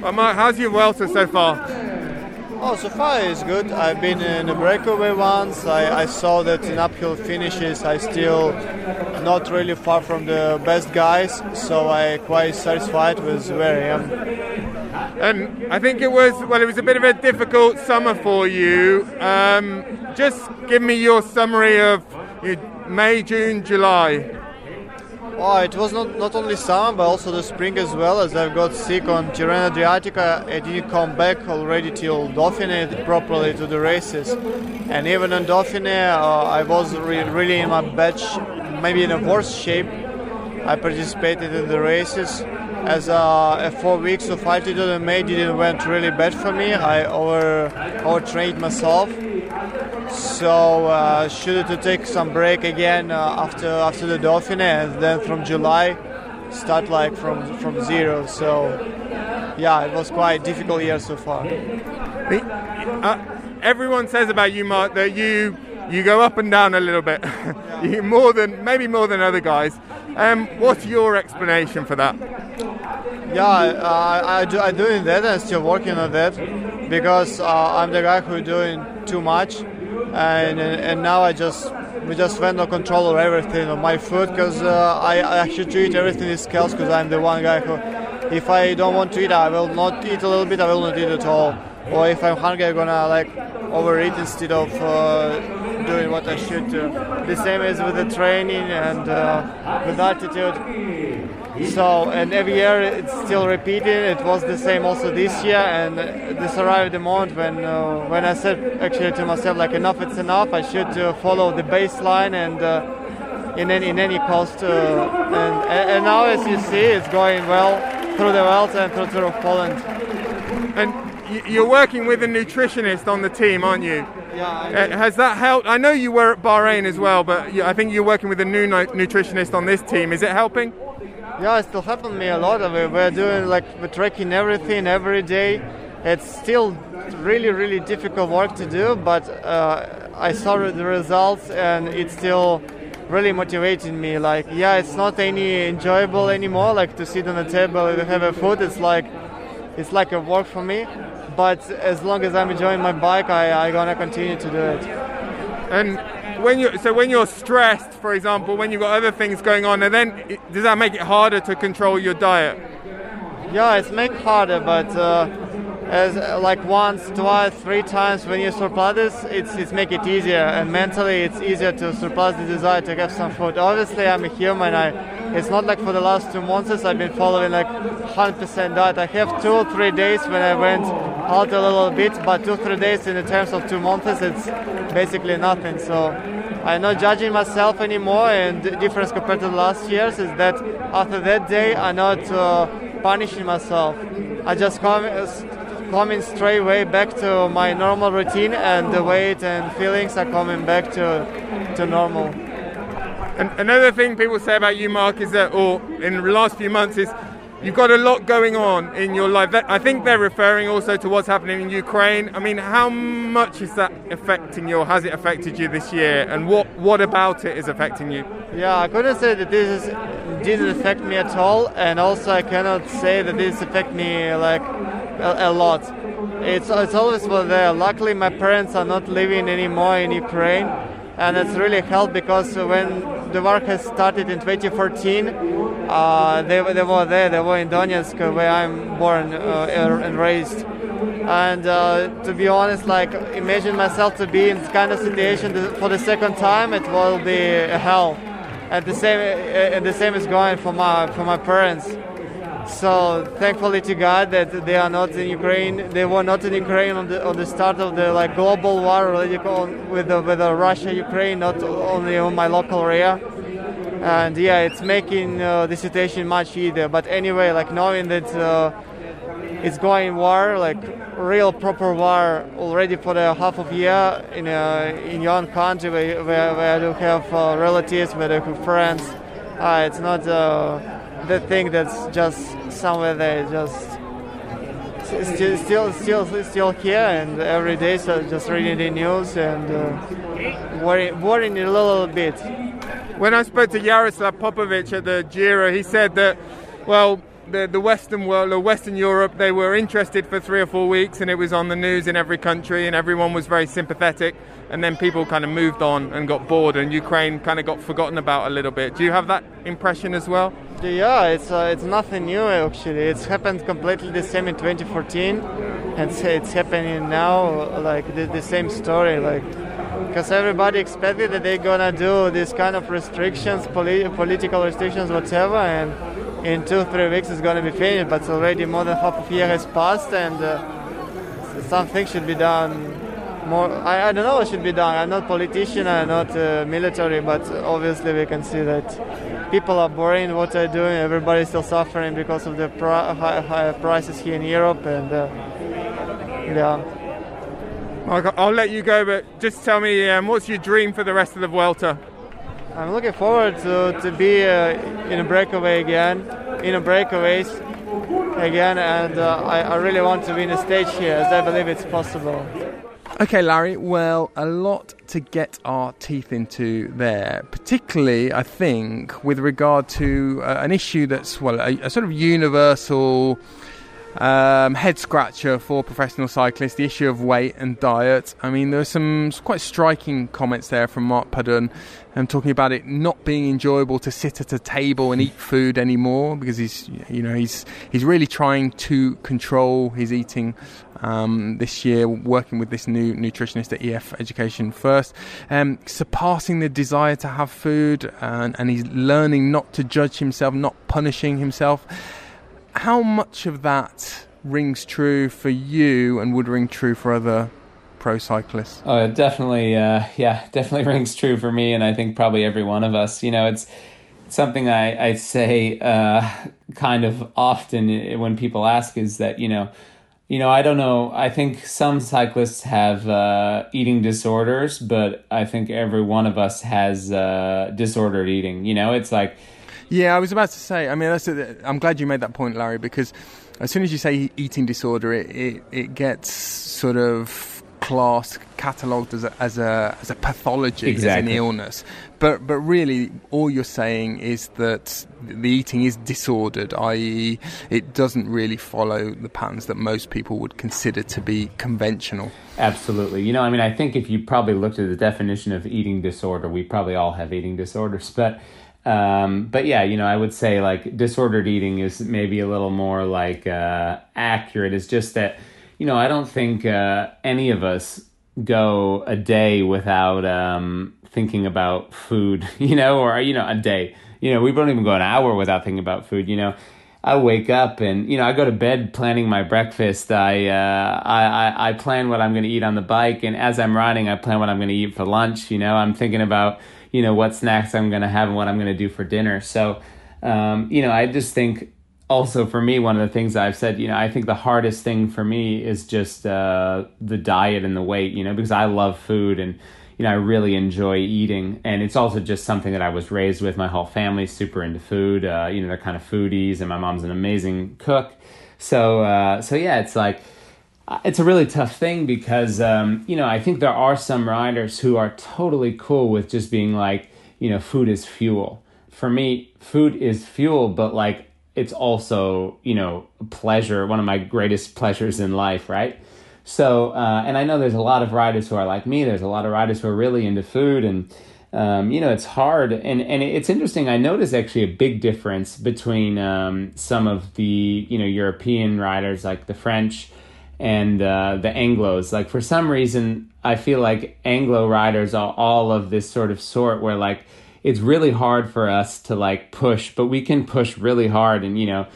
Well, Mark, how's your Vuelta so far? Oh, so far it's good. I've been in a breakaway once. I, I saw that in uphill finishes I still not really far from the best guys, so I quite satisfied with where I am. And I think it was well, it was a bit of a difficult summer for you. Um, just give me your summary of May, June, July. Oh, it was not, not only summer but also the spring as well. As I've got sick on Tirreno Adriatica, I didn't come back already till Dauphiné properly to the races. And even on Dauphiné, uh, I was re- really in my bad, sh- maybe in a worse shape. I participated in the races. As uh, four weeks of altitude in May didn't went really bad for me. I over overtrained myself so uh, should to take some break again uh, after after the Dauphiné, and then from July start like from from zero. So yeah, it was quite a difficult year so far. Uh, everyone says about you, Mark, that you you go up and down a little bit, you more than maybe more than other guys. Um, what's your explanation for that? Yeah, uh, I do I doing that and still working on that because uh, I'm the guy who doing too much and and now I just we just went on control of everything of my food because uh, I, I actually treat everything in scales because I'm the one guy who if I don't want to eat I will not eat a little bit I will not eat at all or if I'm hungry I'm gonna like overeat instead of uh, doing what I should do. The same is with the training and uh, with altitude. So, and every year it's still repeating. It was the same also this year, and this arrived the moment when uh, when I said actually to myself like enough, it's enough. I should uh, follow the baseline and uh, in any in any cost. Uh, and, and now, as you see, it's going well through the Vuelta and through Tour of Poland. And you're working with a nutritionist on the team, aren't you? Yeah. Uh, has that helped? I know you were at Bahrain as well, but I think you're working with a new nutritionist on this team. Is it helping? Yeah, it still helping me a lot. Of it. We're doing like we're tracking everything every day. It's still really, really difficult work to do, but uh, I saw the results and it's still really motivating me. Like, yeah, it's not any enjoyable anymore. Like to sit on a table and have a food, it's like it's like a work for me. But as long as I'm enjoying my bike, I I gonna continue to do it. And when you so when you're stressed, for example, when you've got other things going on, and then does that make it harder to control your diet? Yeah, it's make harder, but uh, as like once, twice, three times when you surpass this, it's it's make it easier, and mentally it's easier to surpass the desire to have some food. Obviously, I'm a human. I it's not like for the last two months I've been following like 100% diet. I have two or three days when I went out a little bit, but two three days in the terms of two months, it's basically nothing. So I'm not judging myself anymore, and the difference compared to the last years is that after that day, I'm not uh, punishing myself. I just come coming straight away back to my normal routine, and the weight and feelings are coming back to to normal. And another thing people say about you, Mark, is that, or in the last few months, is you've got a lot going on in your life. I think they're referring also to what's happening in Ukraine. I mean, how much is that affecting you, or has it affected you this year? And what, what about it is affecting you? Yeah, I couldn't say that this is, didn't affect me at all, and also I cannot say that this affect me like a, a lot. It's, it's always was there. Luckily, my parents are not living anymore in Ukraine, and it's really helped because when the war has started in 2014, uh, they, they were there. They were in Donetsk, where I'm born uh, and raised. And uh, to be honest, like imagine myself to be in this kind of situation for the second time, it will be hell. And the same, and the same is going for my for my parents. So thankfully to God that they are not in Ukraine. They were not in Ukraine on the on the start of the like global war with the, with the Russia Ukraine, not only on my local area. And yeah, it's making uh, the situation much easier. But anyway, like knowing that uh, it's going war, like real proper war already for the half of year in a, in your own country where, where, where you have uh, relatives, where you have friends. Uh, it's not the thing that's just somewhere there, just still, still, still, still here, and every day so just reading the news and uh, worrying, worrying a little bit. When I spoke to Yaroslav Popovych at the Giro, he said that, well, the, the Western world or Western Europe, they were interested for three or four weeks and it was on the news in every country and everyone was very sympathetic. And then people kind of moved on and got bored and Ukraine kind of got forgotten about a little bit. Do you have that impression as well? Yeah, it's uh, it's nothing new actually. It's happened completely the same in 2014, and it's happening now like the, the same story. Like because everybody expected that they're gonna do this kind of restrictions, polit- political restrictions, whatever, and in two three weeks it's gonna be finished. But already more than half a year has passed, and uh, something should be done. More, I, I don't know what should be done. I'm not politician, I'm not uh, military, but obviously we can see that people are boring what they're doing. Everybody's still suffering because of the high, high prices here in Europe, and uh, yeah. I'll, I'll let you go, but just tell me um, what's your dream for the rest of the Vuelta? I'm looking forward to, to be uh, in a breakaway again, in a breakaways again, and uh, I, I really want to win a stage here as I believe it's possible. Okay, Larry, well, a lot to get our teeth into there, particularly, I think, with regard to uh, an issue that's, well, a, a sort of universal um, head scratcher for professional cyclists the issue of weight and diet. I mean, there are some quite striking comments there from Mark Padun um, talking about it not being enjoyable to sit at a table and eat food anymore because he's, you know, he's he's really trying to control his eating um, this year, working with this new nutritionist at EF Education First, um, surpassing the desire to have food, and, and he's learning not to judge himself, not punishing himself how much of that rings true for you and would ring true for other pro cyclists? Oh, it definitely, uh, yeah, definitely rings true for me, and I think probably every one of us. You know, it's something I, I say uh, kind of often when people ask is that you know. You know, I don't know. I think some cyclists have uh, eating disorders, but I think every one of us has uh, disordered eating. You know, it's like yeah, I was about to say. I mean, that's a, I'm glad you made that point, Larry, because as soon as you say eating disorder, it it, it gets sort of classed, catalogued as a as a as a pathology, exactly. as an illness. But but really, all you're saying is that the eating is disordered, i.e., it doesn't really follow the patterns that most people would consider to be conventional. Absolutely. You know, I mean, I think if you probably looked at the definition of eating disorder, we probably all have eating disorders, but um, but yeah, you know, I would say like disordered eating is maybe a little more like uh, accurate. It's just that, you know, I don't think uh, any of us go a day without um, thinking about food, you know, or, you know, a day. You know, we don't even go an hour without thinking about food, you know. I wake up and you know I go to bed planning my breakfast. I uh, I, I I plan what I'm going to eat on the bike, and as I'm riding, I plan what I'm going to eat for lunch. You know, I'm thinking about you know what snacks I'm to have and what I'm to do for dinner. So, um, you know, I just think also for me one of the things I've said, you know, I think the hardest thing for me is just uh, the diet and the weight, you know, because I love food and you know I really enjoy eating, and it's also just something that I was raised with. My whole family's super into food. Uh, you know, they're kind of foodies, and my mom's an amazing cook. So, uh, so yeah, it's like it's a really tough thing because um, you know I think there are some riders who are totally cool with just being like you know food is fuel. For me, food is fuel, but like it's also you know pleasure, one of my greatest pleasures in life, right? So, uh, and I know there's a lot of riders who are like me. There's a lot of riders who are really into food, and um, you know it's hard. And and it's interesting. I notice actually a big difference between um, some of the you know European riders, like the French and uh, the Anglos. Like for some reason, I feel like Anglo riders are all of this sort of sort where like it's really hard for us to like push, but we can push really hard, and you know.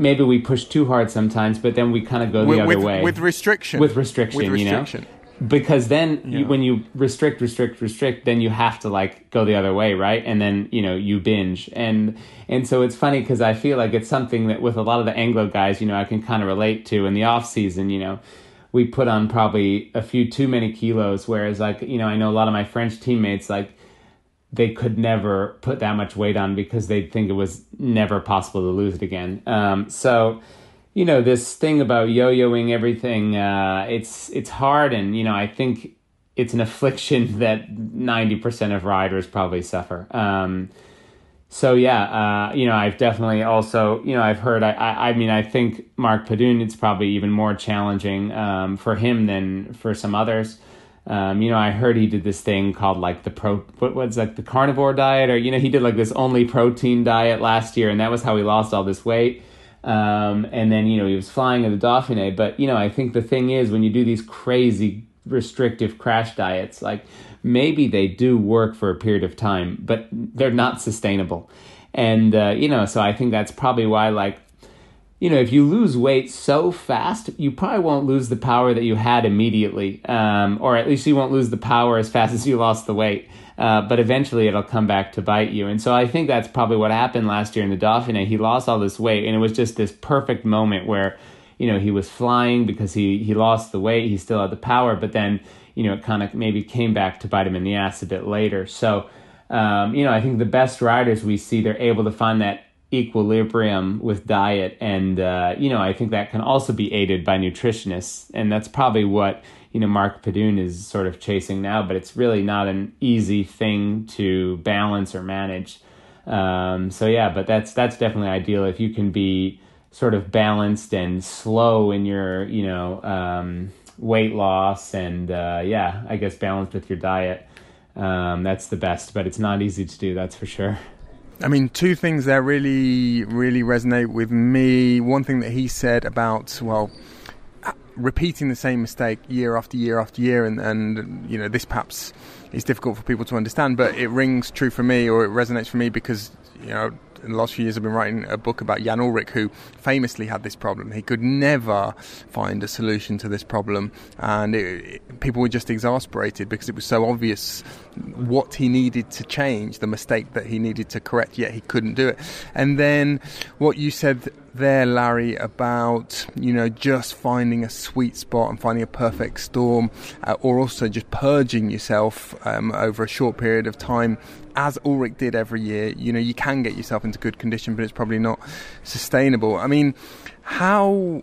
Maybe we push too hard sometimes, but then we kind of go the with, other with, way with restriction. With restriction, with you restriction. know, because then Yeah. you, when you restrict, restrict, restrict, then you have to like go the other way, right? And then you know you binge, and and so it's funny because I feel like it's something that with a lot of the Anglo guys, you know, I can kind of relate to in the off season, you know. We put on probably a few too many kilos, whereas like you know I know a lot of my French teammates like they could never put that much weight on because they'd think it was never possible to lose it again. Um, so, you know, this thing about yo-yoing everything, uh, it's it's hard, and you know, I think it's an affliction that ninety percent of riders probably suffer. Um, so yeah, uh, you know, I've definitely also, you know, I've heard. I, I, I mean, I think Mark Padun, it's probably even more challenging um, for him than for some others. Um, you know, I heard he did this thing called like the pro, what was like the carnivore diet, or you know, he did like this only protein diet last year, and that was how he lost all this weight. Um, and then you know he was flying in the Dauphiné, but you know, I think the thing is when you do these crazy restrictive crash diets, like maybe they do work for a period of time, but they're not sustainable. And, uh, you know, so I think that's probably why, like, you know, if you lose weight so fast, you probably won't lose the power that you had immediately, um, or at least you won't lose the power as fast as you lost the weight. Uh, but eventually it'll come back to bite you. And so I think that's probably what happened last year in the Dauphiné. He lost all this weight, and it was just this perfect moment where, you know, he was flying because he, he lost the weight, he still had the power, but then you know, it kind of maybe came back to bite him in the ass a bit later. So, um, you know, I think the best riders we see, they're able to find that equilibrium with diet. And, uh, you know, I think that can also be aided by nutritionists. And that's probably what, you know, Mark Padun is sort of chasing now, but it's really not an easy thing to balance or manage. Um, so yeah, but that's, that's definitely ideal if you can be sort of balanced and slow in your, you know, um, weight loss and uh, yeah, I guess balanced with your diet. Um, that's the best, but it's not easy to do. That's for sure. I mean, two things that really, really resonate with me. One thing that he said about, well, repeating the same mistake year after year after year, and, and you know, this perhaps is difficult for people to understand, but it rings true for me or it resonates for me because, you know, in the last few years I've been writing a book about Jan Ullrich, who famously had this problem. He could never find a solution to this problem, and it, it, people were just exasperated because it was so obvious what he needed to change, the mistake that he needed to correct, yet he couldn't do it. And then what you said there, Larry, about you know just finding a sweet spot and finding a perfect storm, uh, or also just purging yourself um, over a short period of time, as Ullrich did every year. You know, you can get yourself into good condition, but it's probably not sustainable. I mean, how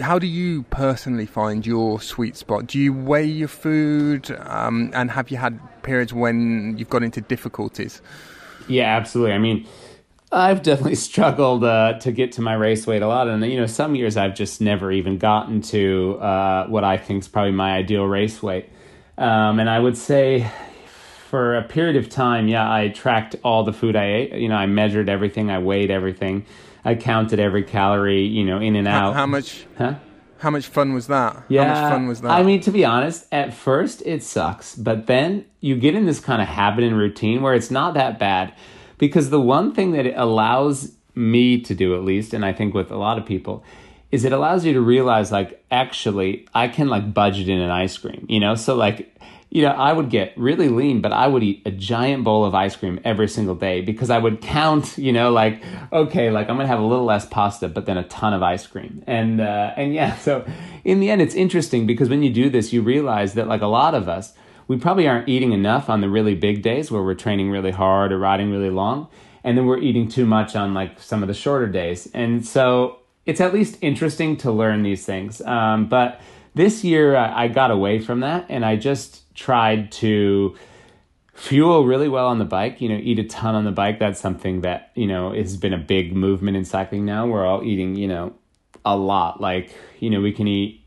how do you personally find your sweet spot? Do you weigh your food, um, and have you had periods when you've got into difficulties? Yeah, absolutely. I mean, I've definitely struggled uh, to get to my race weight a lot, and you know, some years I've just never even gotten to uh, what I think is probably my ideal race weight. Um, and I would say, for a period of time, yeah, I tracked all the food I ate. You know, I measured everything, I weighed everything. I counted every calorie, you know, in and out. How, how much? Huh? How much fun was that? Yeah, how much fun was that? I mean, to be honest, at first it sucks, but then you get in this kind of habit and routine where it's not that bad. Because the one thing that it allows me to do, at least, and I think with a lot of people, is it allows you to realize like actually I can like budget in an ice cream, you know? So like you know, I would get really lean, but I would eat a giant bowl of ice cream every single day because I would count, you know, like, okay, like I'm gonna have a little less pasta, but then a ton of ice cream. And, uh, and yeah, so in the end, it's interesting because when you do this, you realize that like a lot of us, we probably aren't eating enough on the really big days where we're training really hard or riding really long. And then we're eating too much on like some of the shorter days. And so it's at least interesting to learn these things. Um, but this year I, I got away from that and I just, tried to fuel really well on the bike, you know, eat a ton on the bike. That's something that, you know, has been a big movement in cycling now. We're all eating, you know, a lot. Like, you know, we can eat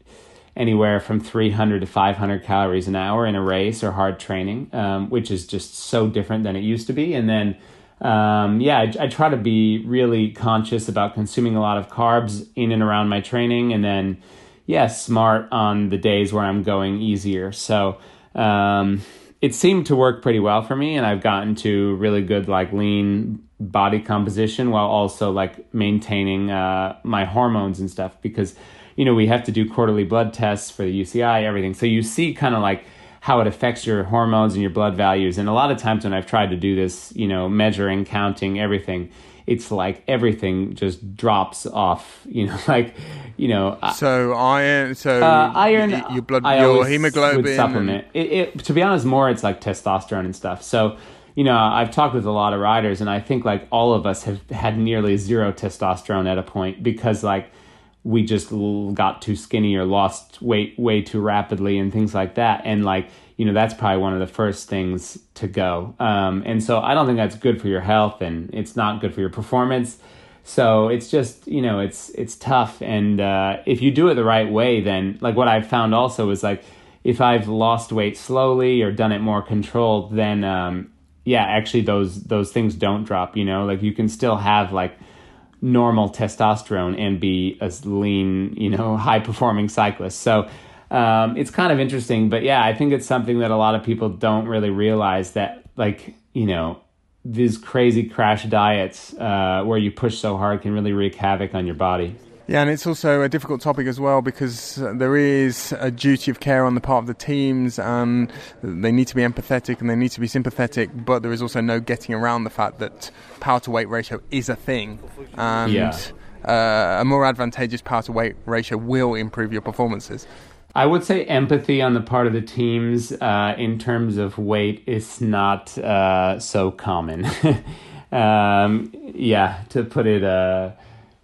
anywhere from 300 to 500 calories an hour in a race or hard training, um, which is just so different than it used to be. And then, um, yeah, I, I, try to be really conscious about consuming a lot of carbs in and around my training. And then, yeah, smart on the days where I'm going easier. So, um, it seemed to work pretty well for me, and I've gotten to really good like lean body composition while also like maintaining uh, my hormones and stuff because you know we have to do quarterly blood tests for the UCI everything. So you see kind of like how it affects your hormones and your blood values. And a lot of times when I've tried to do this you know measuring counting everything it's like everything just drops off. You know, like you know. So iron, so uh, iron, your blood, I your hemoglobin, supplement. It, it, to be honest, more it's like testosterone and stuff. So you know, I've talked with a lot of riders, and I think like all of us have had nearly zero testosterone at a point because like we just got too skinny or lost weight way too rapidly and things like that, and like you know that's probably one of the first things to go. Um, and so I don't think that's good for your health, and it's not good for your performance. So it's just you know it's it's tough, and uh, if you do it the right way, then like what I've found also is like if I've lost weight slowly or done it more controlled, then um, yeah, actually those those things don't drop. You know, like you can still have like normal testosterone and be a lean, you know, high performing cyclist. So um, it's kind of interesting, but yeah, I think it's something that a lot of people don't really realize that, like, you know, these crazy crash diets uh, where you push so hard can really wreak havoc on your body. Yeah, and it's also a difficult topic as well because there is a duty of care on the part of the teams, and they need to be empathetic and they need to be sympathetic. But there is also no getting around the fact that power to weight ratio is a thing, and yeah. uh, a more advantageous power to weight ratio will improve your performances. I would say empathy on the part of the teams uh, in terms of weight is not uh, so common. um, yeah, to put it, uh,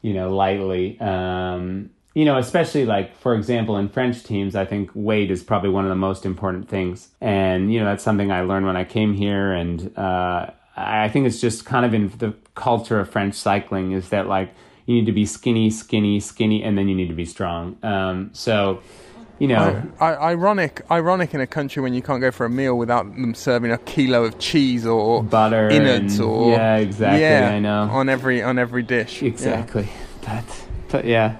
you know, lightly. Um, you know, especially like for example, in French teams, I think weight is probably one of the most important things, and you know that's something I learned when I came here, and uh, I think it's just kind of in the culture of French cycling is that like you need to be skinny, skinny, skinny, and then you need to be strong. Um, so you know, I, I, ironic, ironic in a country when you can't go for a meal without them serving a kilo of cheese or butter, innards, and, or yeah, exactly. Yeah, I know on every on every dish. Exactly, yeah. but but yeah,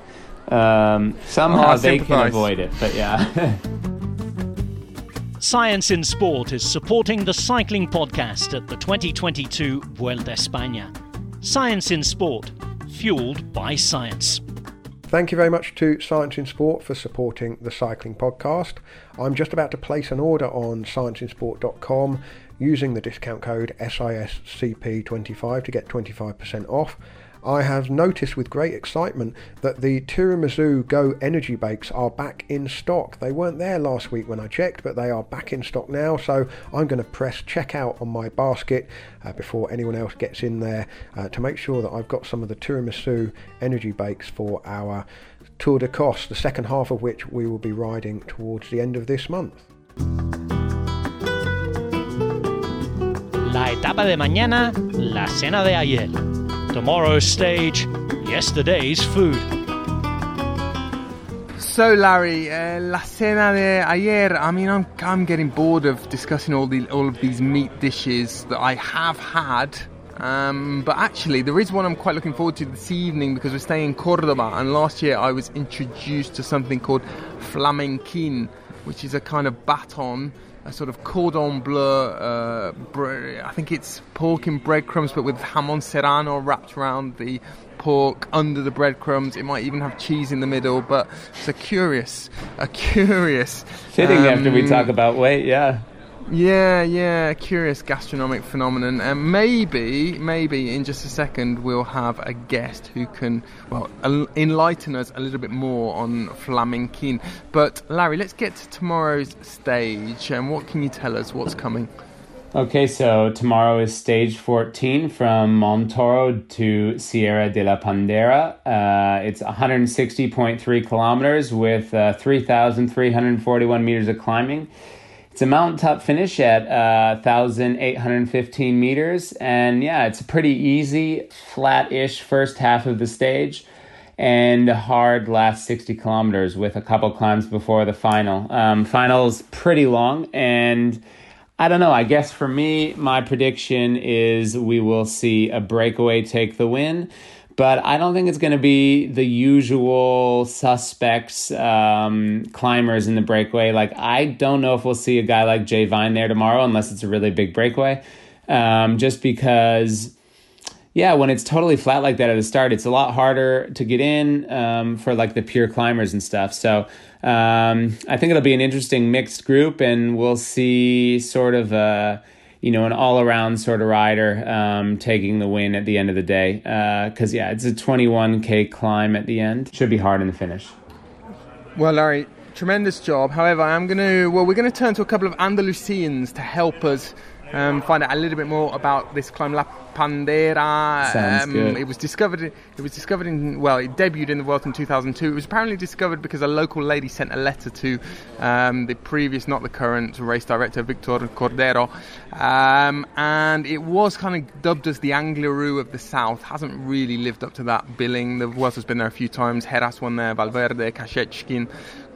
um, somehow they can avoid it. But yeah. Science in Sport is supporting the cycling podcast at the 2022 Vuelta España. Science in Sport, fueled by science. Thank you very much to Science in Sport for supporting the cycling podcast. I'm just about to place an order on scienceinsport.com using the discount code SISCP25 to get 25% off. I have noticed with great excitement that the Tiramisu Go Energy Bakes are back in stock. They weren't there last week when I checked, but they are back in stock now. So I'm going to press checkout on my basket uh, before anyone else gets in there uh, to make sure that I've got some of the Tiramisu Energy Bakes for our Tour de Cos, the second half of which we will be riding towards the end of this month. La etapa de mañana, la cena de ayer. Tomorrow's stage, yesterday's food. So, Larry, uh, la cena de ayer. I mean, I'm I'm getting bored of discussing all the all of these meat dishes that I have had. Um, but actually, there is one I'm quite looking forward to this evening because we're staying in Cordoba. And last year, I was introduced to something called flamenquin, which is a kind of baton a sort of cordon bleu. Uh, bre- I think it's pork in breadcrumbs, but with jamon serrano wrapped around the pork under the breadcrumbs. It might even have cheese in the middle, but it's a curious, a curious. Fitting um, after we talk about weight, yeah. Yeah, yeah, curious gastronomic phenomenon. And maybe, maybe in just a second we'll have a guest who can, well, enlighten us a little bit more on flamenquin. But Larry, let's get to tomorrow's stage. And what can you tell us? What's coming? Okay, so tomorrow is stage 14 from Montoro to Sierra de la Pandera. Uh, it's 160.3 kilometers with uh, 3,341 meters of climbing. It's a mountaintop finish at uh, 1,815 meters. And yeah, it's a pretty easy, flat ish first half of the stage and hard last 60 kilometers with a couple climbs before the final. Um, final's pretty long. And I don't know. I guess for me, my prediction is we will see a breakaway take the win but I don't think it's going to be the usual suspects um, climbers in the breakaway. Like I don't know if we'll see a guy like Jay Vine there tomorrow unless it's a really big breakaway. Um, just because, yeah, when it's totally flat like that at the start, it's a lot harder to get in um, for like the pure climbers and stuff. So um, I think it'll be an interesting mixed group, and we'll see sort of a you know, an all around sort of rider um, taking the win at the end of the day. Because, uh, yeah, it's a 21K climb at the end. Should be hard in the finish. Well, Larry, tremendous job. However, I'm going to, well, we're going to turn to a couple of Andalusians to help us um, find out a little bit more about this climb La Pandera. Sounds um, good. It was discovered. It was discovered in well, it debuted in the Vuelta in 2002. It was apparently discovered because a local lady sent a letter to um, the previous, not the current, race director Victor Cordero, um, and it was kind of dubbed as the Angliru of the South. Hasn't really lived up to that billing. The Vuelta has been there a few times. Heras won there, Valverde, Kashechkin.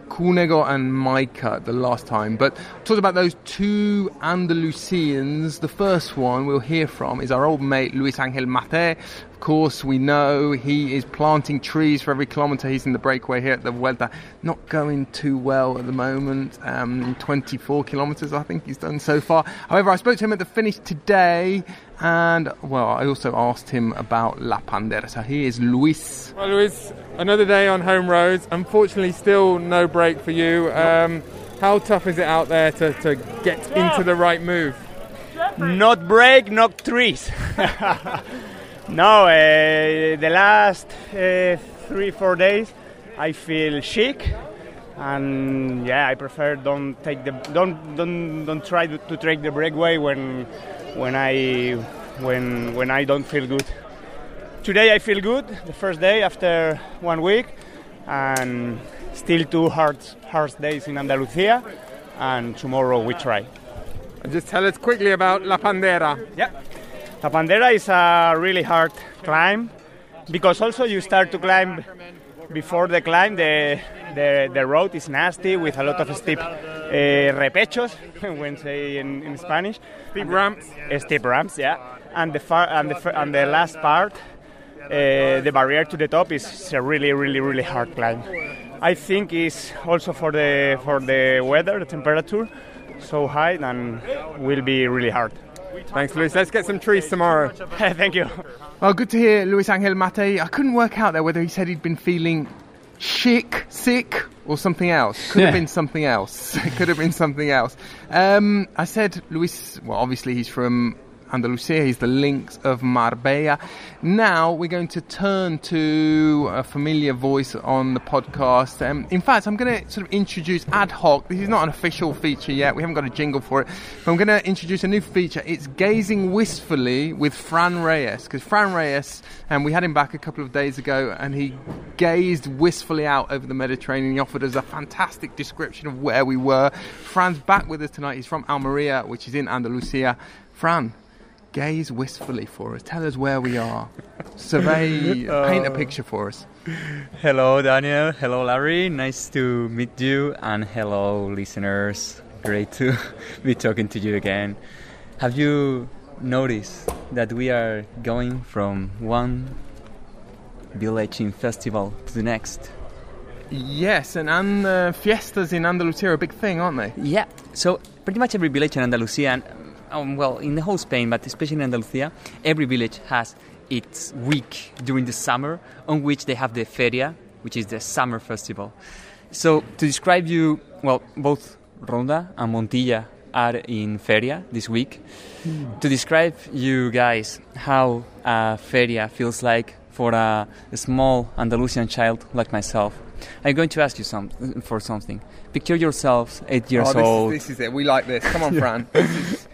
Cunego and Majka the last time. But talked about those two Andalusians. The first one we'll hear from is our old mate Luis Angel Mate. Of course, we know he is planting trees for every kilometre he's in the breakaway here at the Vuelta. Not going too well at the moment. Um, 24 kilometres, I think he's done so far. However, I spoke to him at the finish today, and well, I also asked him about La Pandera. So here is Luis. Well, Luis, another day on home roads. Unfortunately, still no break for you. Um, how tough is it out there to, to get into the right move? Not break, not trees. no, uh, the last uh, three, four days, I feel sick, and yeah, I prefer don't take the don't don't don't try to, to take the breakaway when when I when when I don't feel good. Today I feel good. The first day after one week, and still two hard hard days in Andalusia, and tomorrow we try. Just tell us quickly about La Pandera. Yeah. La Pandera is a really hard climb because also you start to climb before the climb the the, the road is nasty with a lot of steep uh, repechos when say in, in Spanish. Steep ramps. uh, steep ramps yeah. And the far and the and the last part uh, the barrier to the top is a really really really hard climb. I think is also for the for the weather the temperature so high and will be really hard Thanks, Luis. Let's get some trees tomorrow. Thank you. Well, good to hear Luis Angel Mate. I couldn't work out there whether he said he'd been feeling sick, sick, or something else. Could have been something else. It could have been something else. Um, I said Luis. Well, obviously he's from Andalusia. He's the links of Marbella. Now we're going to turn to a familiar voice on the podcast. Um, in fact, I'm going to sort of introduce ad hoc. This is not an official feature yet. We haven't got a jingle for it. But I'm going to introduce a new feature. It's gazing wistfully with Fran Reyes because Fran Reyes, and we had him back a couple of days ago, and he gazed wistfully out over the Mediterranean. He offered us a fantastic description of where we were. Fran's back with us tonight. He's from Almeria, which is in Andalusia. Fran, gaze wistfully for us. Tell us where we are. Survey, paint a picture for us. Hello, Daniel. Hello, Larry. Nice to meet you. And hello, listeners. Great to be talking to you again. Have you noticed that we are going from one village in festival to the next? Yes, and, and uh, fiestas in Andalusia are a big thing, aren't they? Yeah. So pretty much every village in Andalusia, and um, well, in the whole Spain, but especially in Andalusia, every village has its week during the summer on which they have the feria, which is the summer festival. So to describe you, well, both Ronda and Montilla are in feria this week. To describe you guys how a feria feels like for a, a small Andalusian child like myself, I'm going to ask you some for something. Picture yourselves eight years oh, this, old. This is it. We like this. Come on, Fran. This is,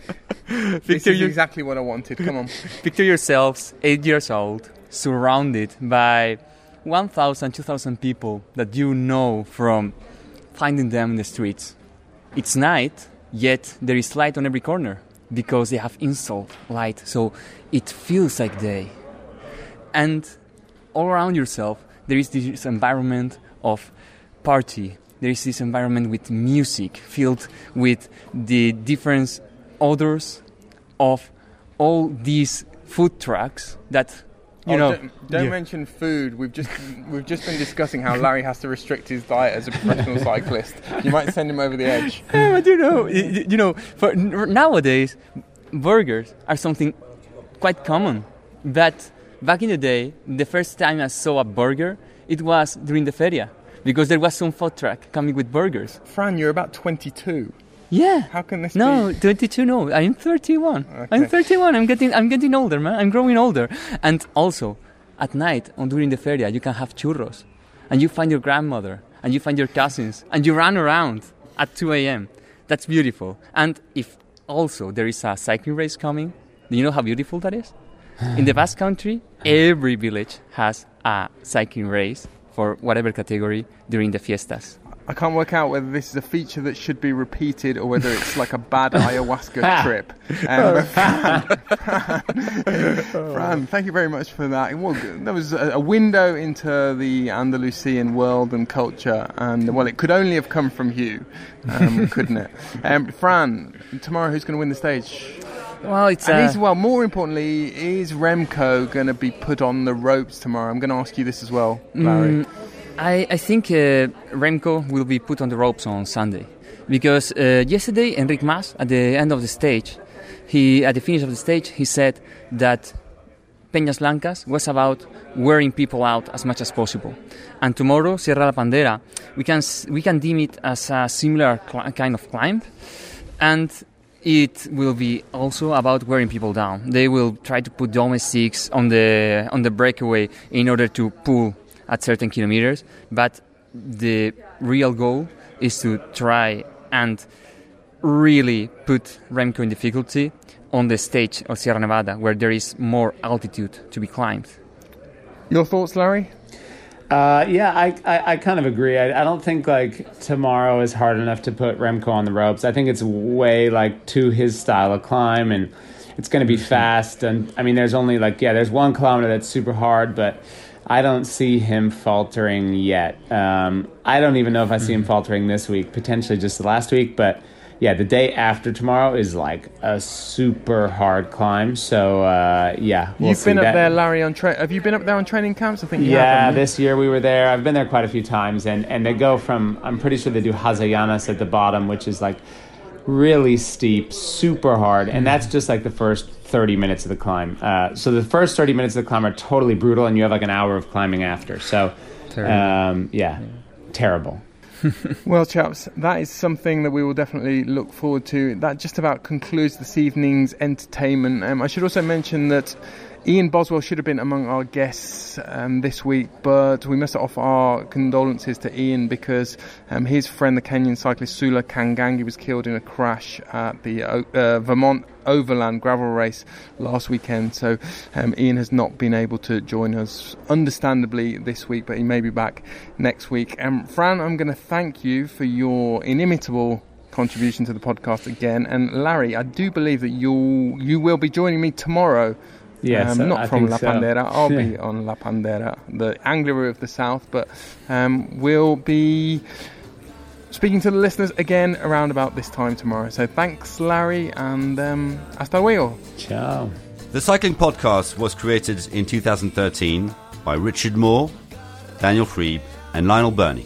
this is exactly what I wanted. Come on. Picture yourselves eight years old, surrounded by 1,000, 2,000 people that you know from finding them in the streets. It's night, yet there is light on every corner because they have installed light, so it feels like day. And all around yourself, there is this environment of party. There is this environment with music, filled with the different odors of all these food trucks that you Oh, know. don't, don't Yeah. mention food. We've just we've just been discussing how Larry has to restrict his diet as a professional cyclist. You might send him over the edge. Yeah, but you know, you know, for nowadays, burgers are something quite common. But back in the day, the first time I saw a burger, it was during the feria because there was some food truck coming with burgers. Fran, you're about 22. Yeah. How can this be? No, be? 22. No, I'm 31. I'm 31. I'm getting, I'm getting older, man. I'm growing older. And also, at night, on during the feria, you can have churros, and you find your grandmother, and you find your cousins, and you run around at 2 a.m. That's beautiful. And if also there is a cycling race coming. Do you know how beautiful that is? In the Basque Country, every village has a cycling race for whatever category during the fiestas. I can't work out whether this is a feature that should be repeated or whether it's like a bad ayahuasca trip. Um, Fran, Fran, thank you very much for that. Well, there was a, a window into the Andalusian world and culture, and well, it could only have come from you, um, couldn't it? Um, Fran, tomorrow, who's going to win the stage? Well, it's and uh, is, well. More importantly, is Remco going to be put on the ropes tomorrow? I'm going to ask you this as well, Larry. Mm, I, I think uh, Remco will be put on the ropes on Sunday because uh, yesterday Enric Mas at the end of the stage, he at the finish of the stage he said that Peñas Blancas was about wearing people out as much as possible, and tomorrow Sierra La Pandera we can we can deem it as a similar cl- kind of climb, and it will be also about wearing people down. They will try to put domestiques on the on the breakaway in order to pull at certain kilometers, but the real goal is to try and really put Remco in difficulty on the stage of Sierra Nevada, where there is more altitude to be climbed. Your thoughts, Larry? Uh, yeah, I, I, I kind of agree. I, I don't think like tomorrow is hard enough to put Remco on the ropes. I think it's way like to his style of climb, and it's going to be fast. And I mean, there's only like yeah, there's one kilometer that's super hard, but I don't see him faltering yet. Um, I don't even know if I see him faltering this week. Potentially just the last week, but yeah, the day after tomorrow is like a super hard climb. So uh, yeah, we'll You've see been up that. there, Larry. On tra- have you been up there on training camps? I think you. Yeah, haven't this year we were there. I've been there quite a few times, and and they go from. I'm pretty sure they do Hazallanas at the bottom, which is like really steep, super hard, and that's just like the first 30 minutes of the climb. Uh, so the first 30 minutes of the climb are totally brutal, and you have like an hour of climbing after. So, Terrible. um, yeah, terrible. Well, chaps, that is something that we will definitely look forward to. That just about concludes this evening's entertainment. Um, I should also mention that Ian Boswell should have been among our guests um, this week, but we must offer our condolences to Ian because um, his friend, the Kenyan cyclist Sule Kangangi, was killed in a crash at the uh, uh, Vermont Overland gravel race last weekend. So um, Ian has not been able to join us, understandably, this week, but he may be back next week. Um, Fran, I'm going to thank you for your inimitable contribution to the podcast again. And Larry, I do believe that you you will be joining me tomorrow. Yes, um, not I from La so. Pandera. I'll be on La Pandera, the Angliru of the South, but um, we'll be speaking to the listeners again around about this time tomorrow. So thanks, Larry, and um, hasta luego. Ciao. The Cycling Podcast was created in 2013 by Richard Moore, Daniel Friebe, and Lionel Birnie.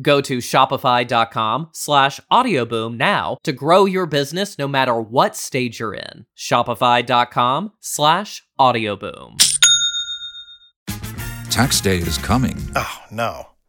Go to shopify.com slash audioboom now to grow your business no matter what stage you're in. Shopify.com slash audioboom. Tax day is coming. Oh, no.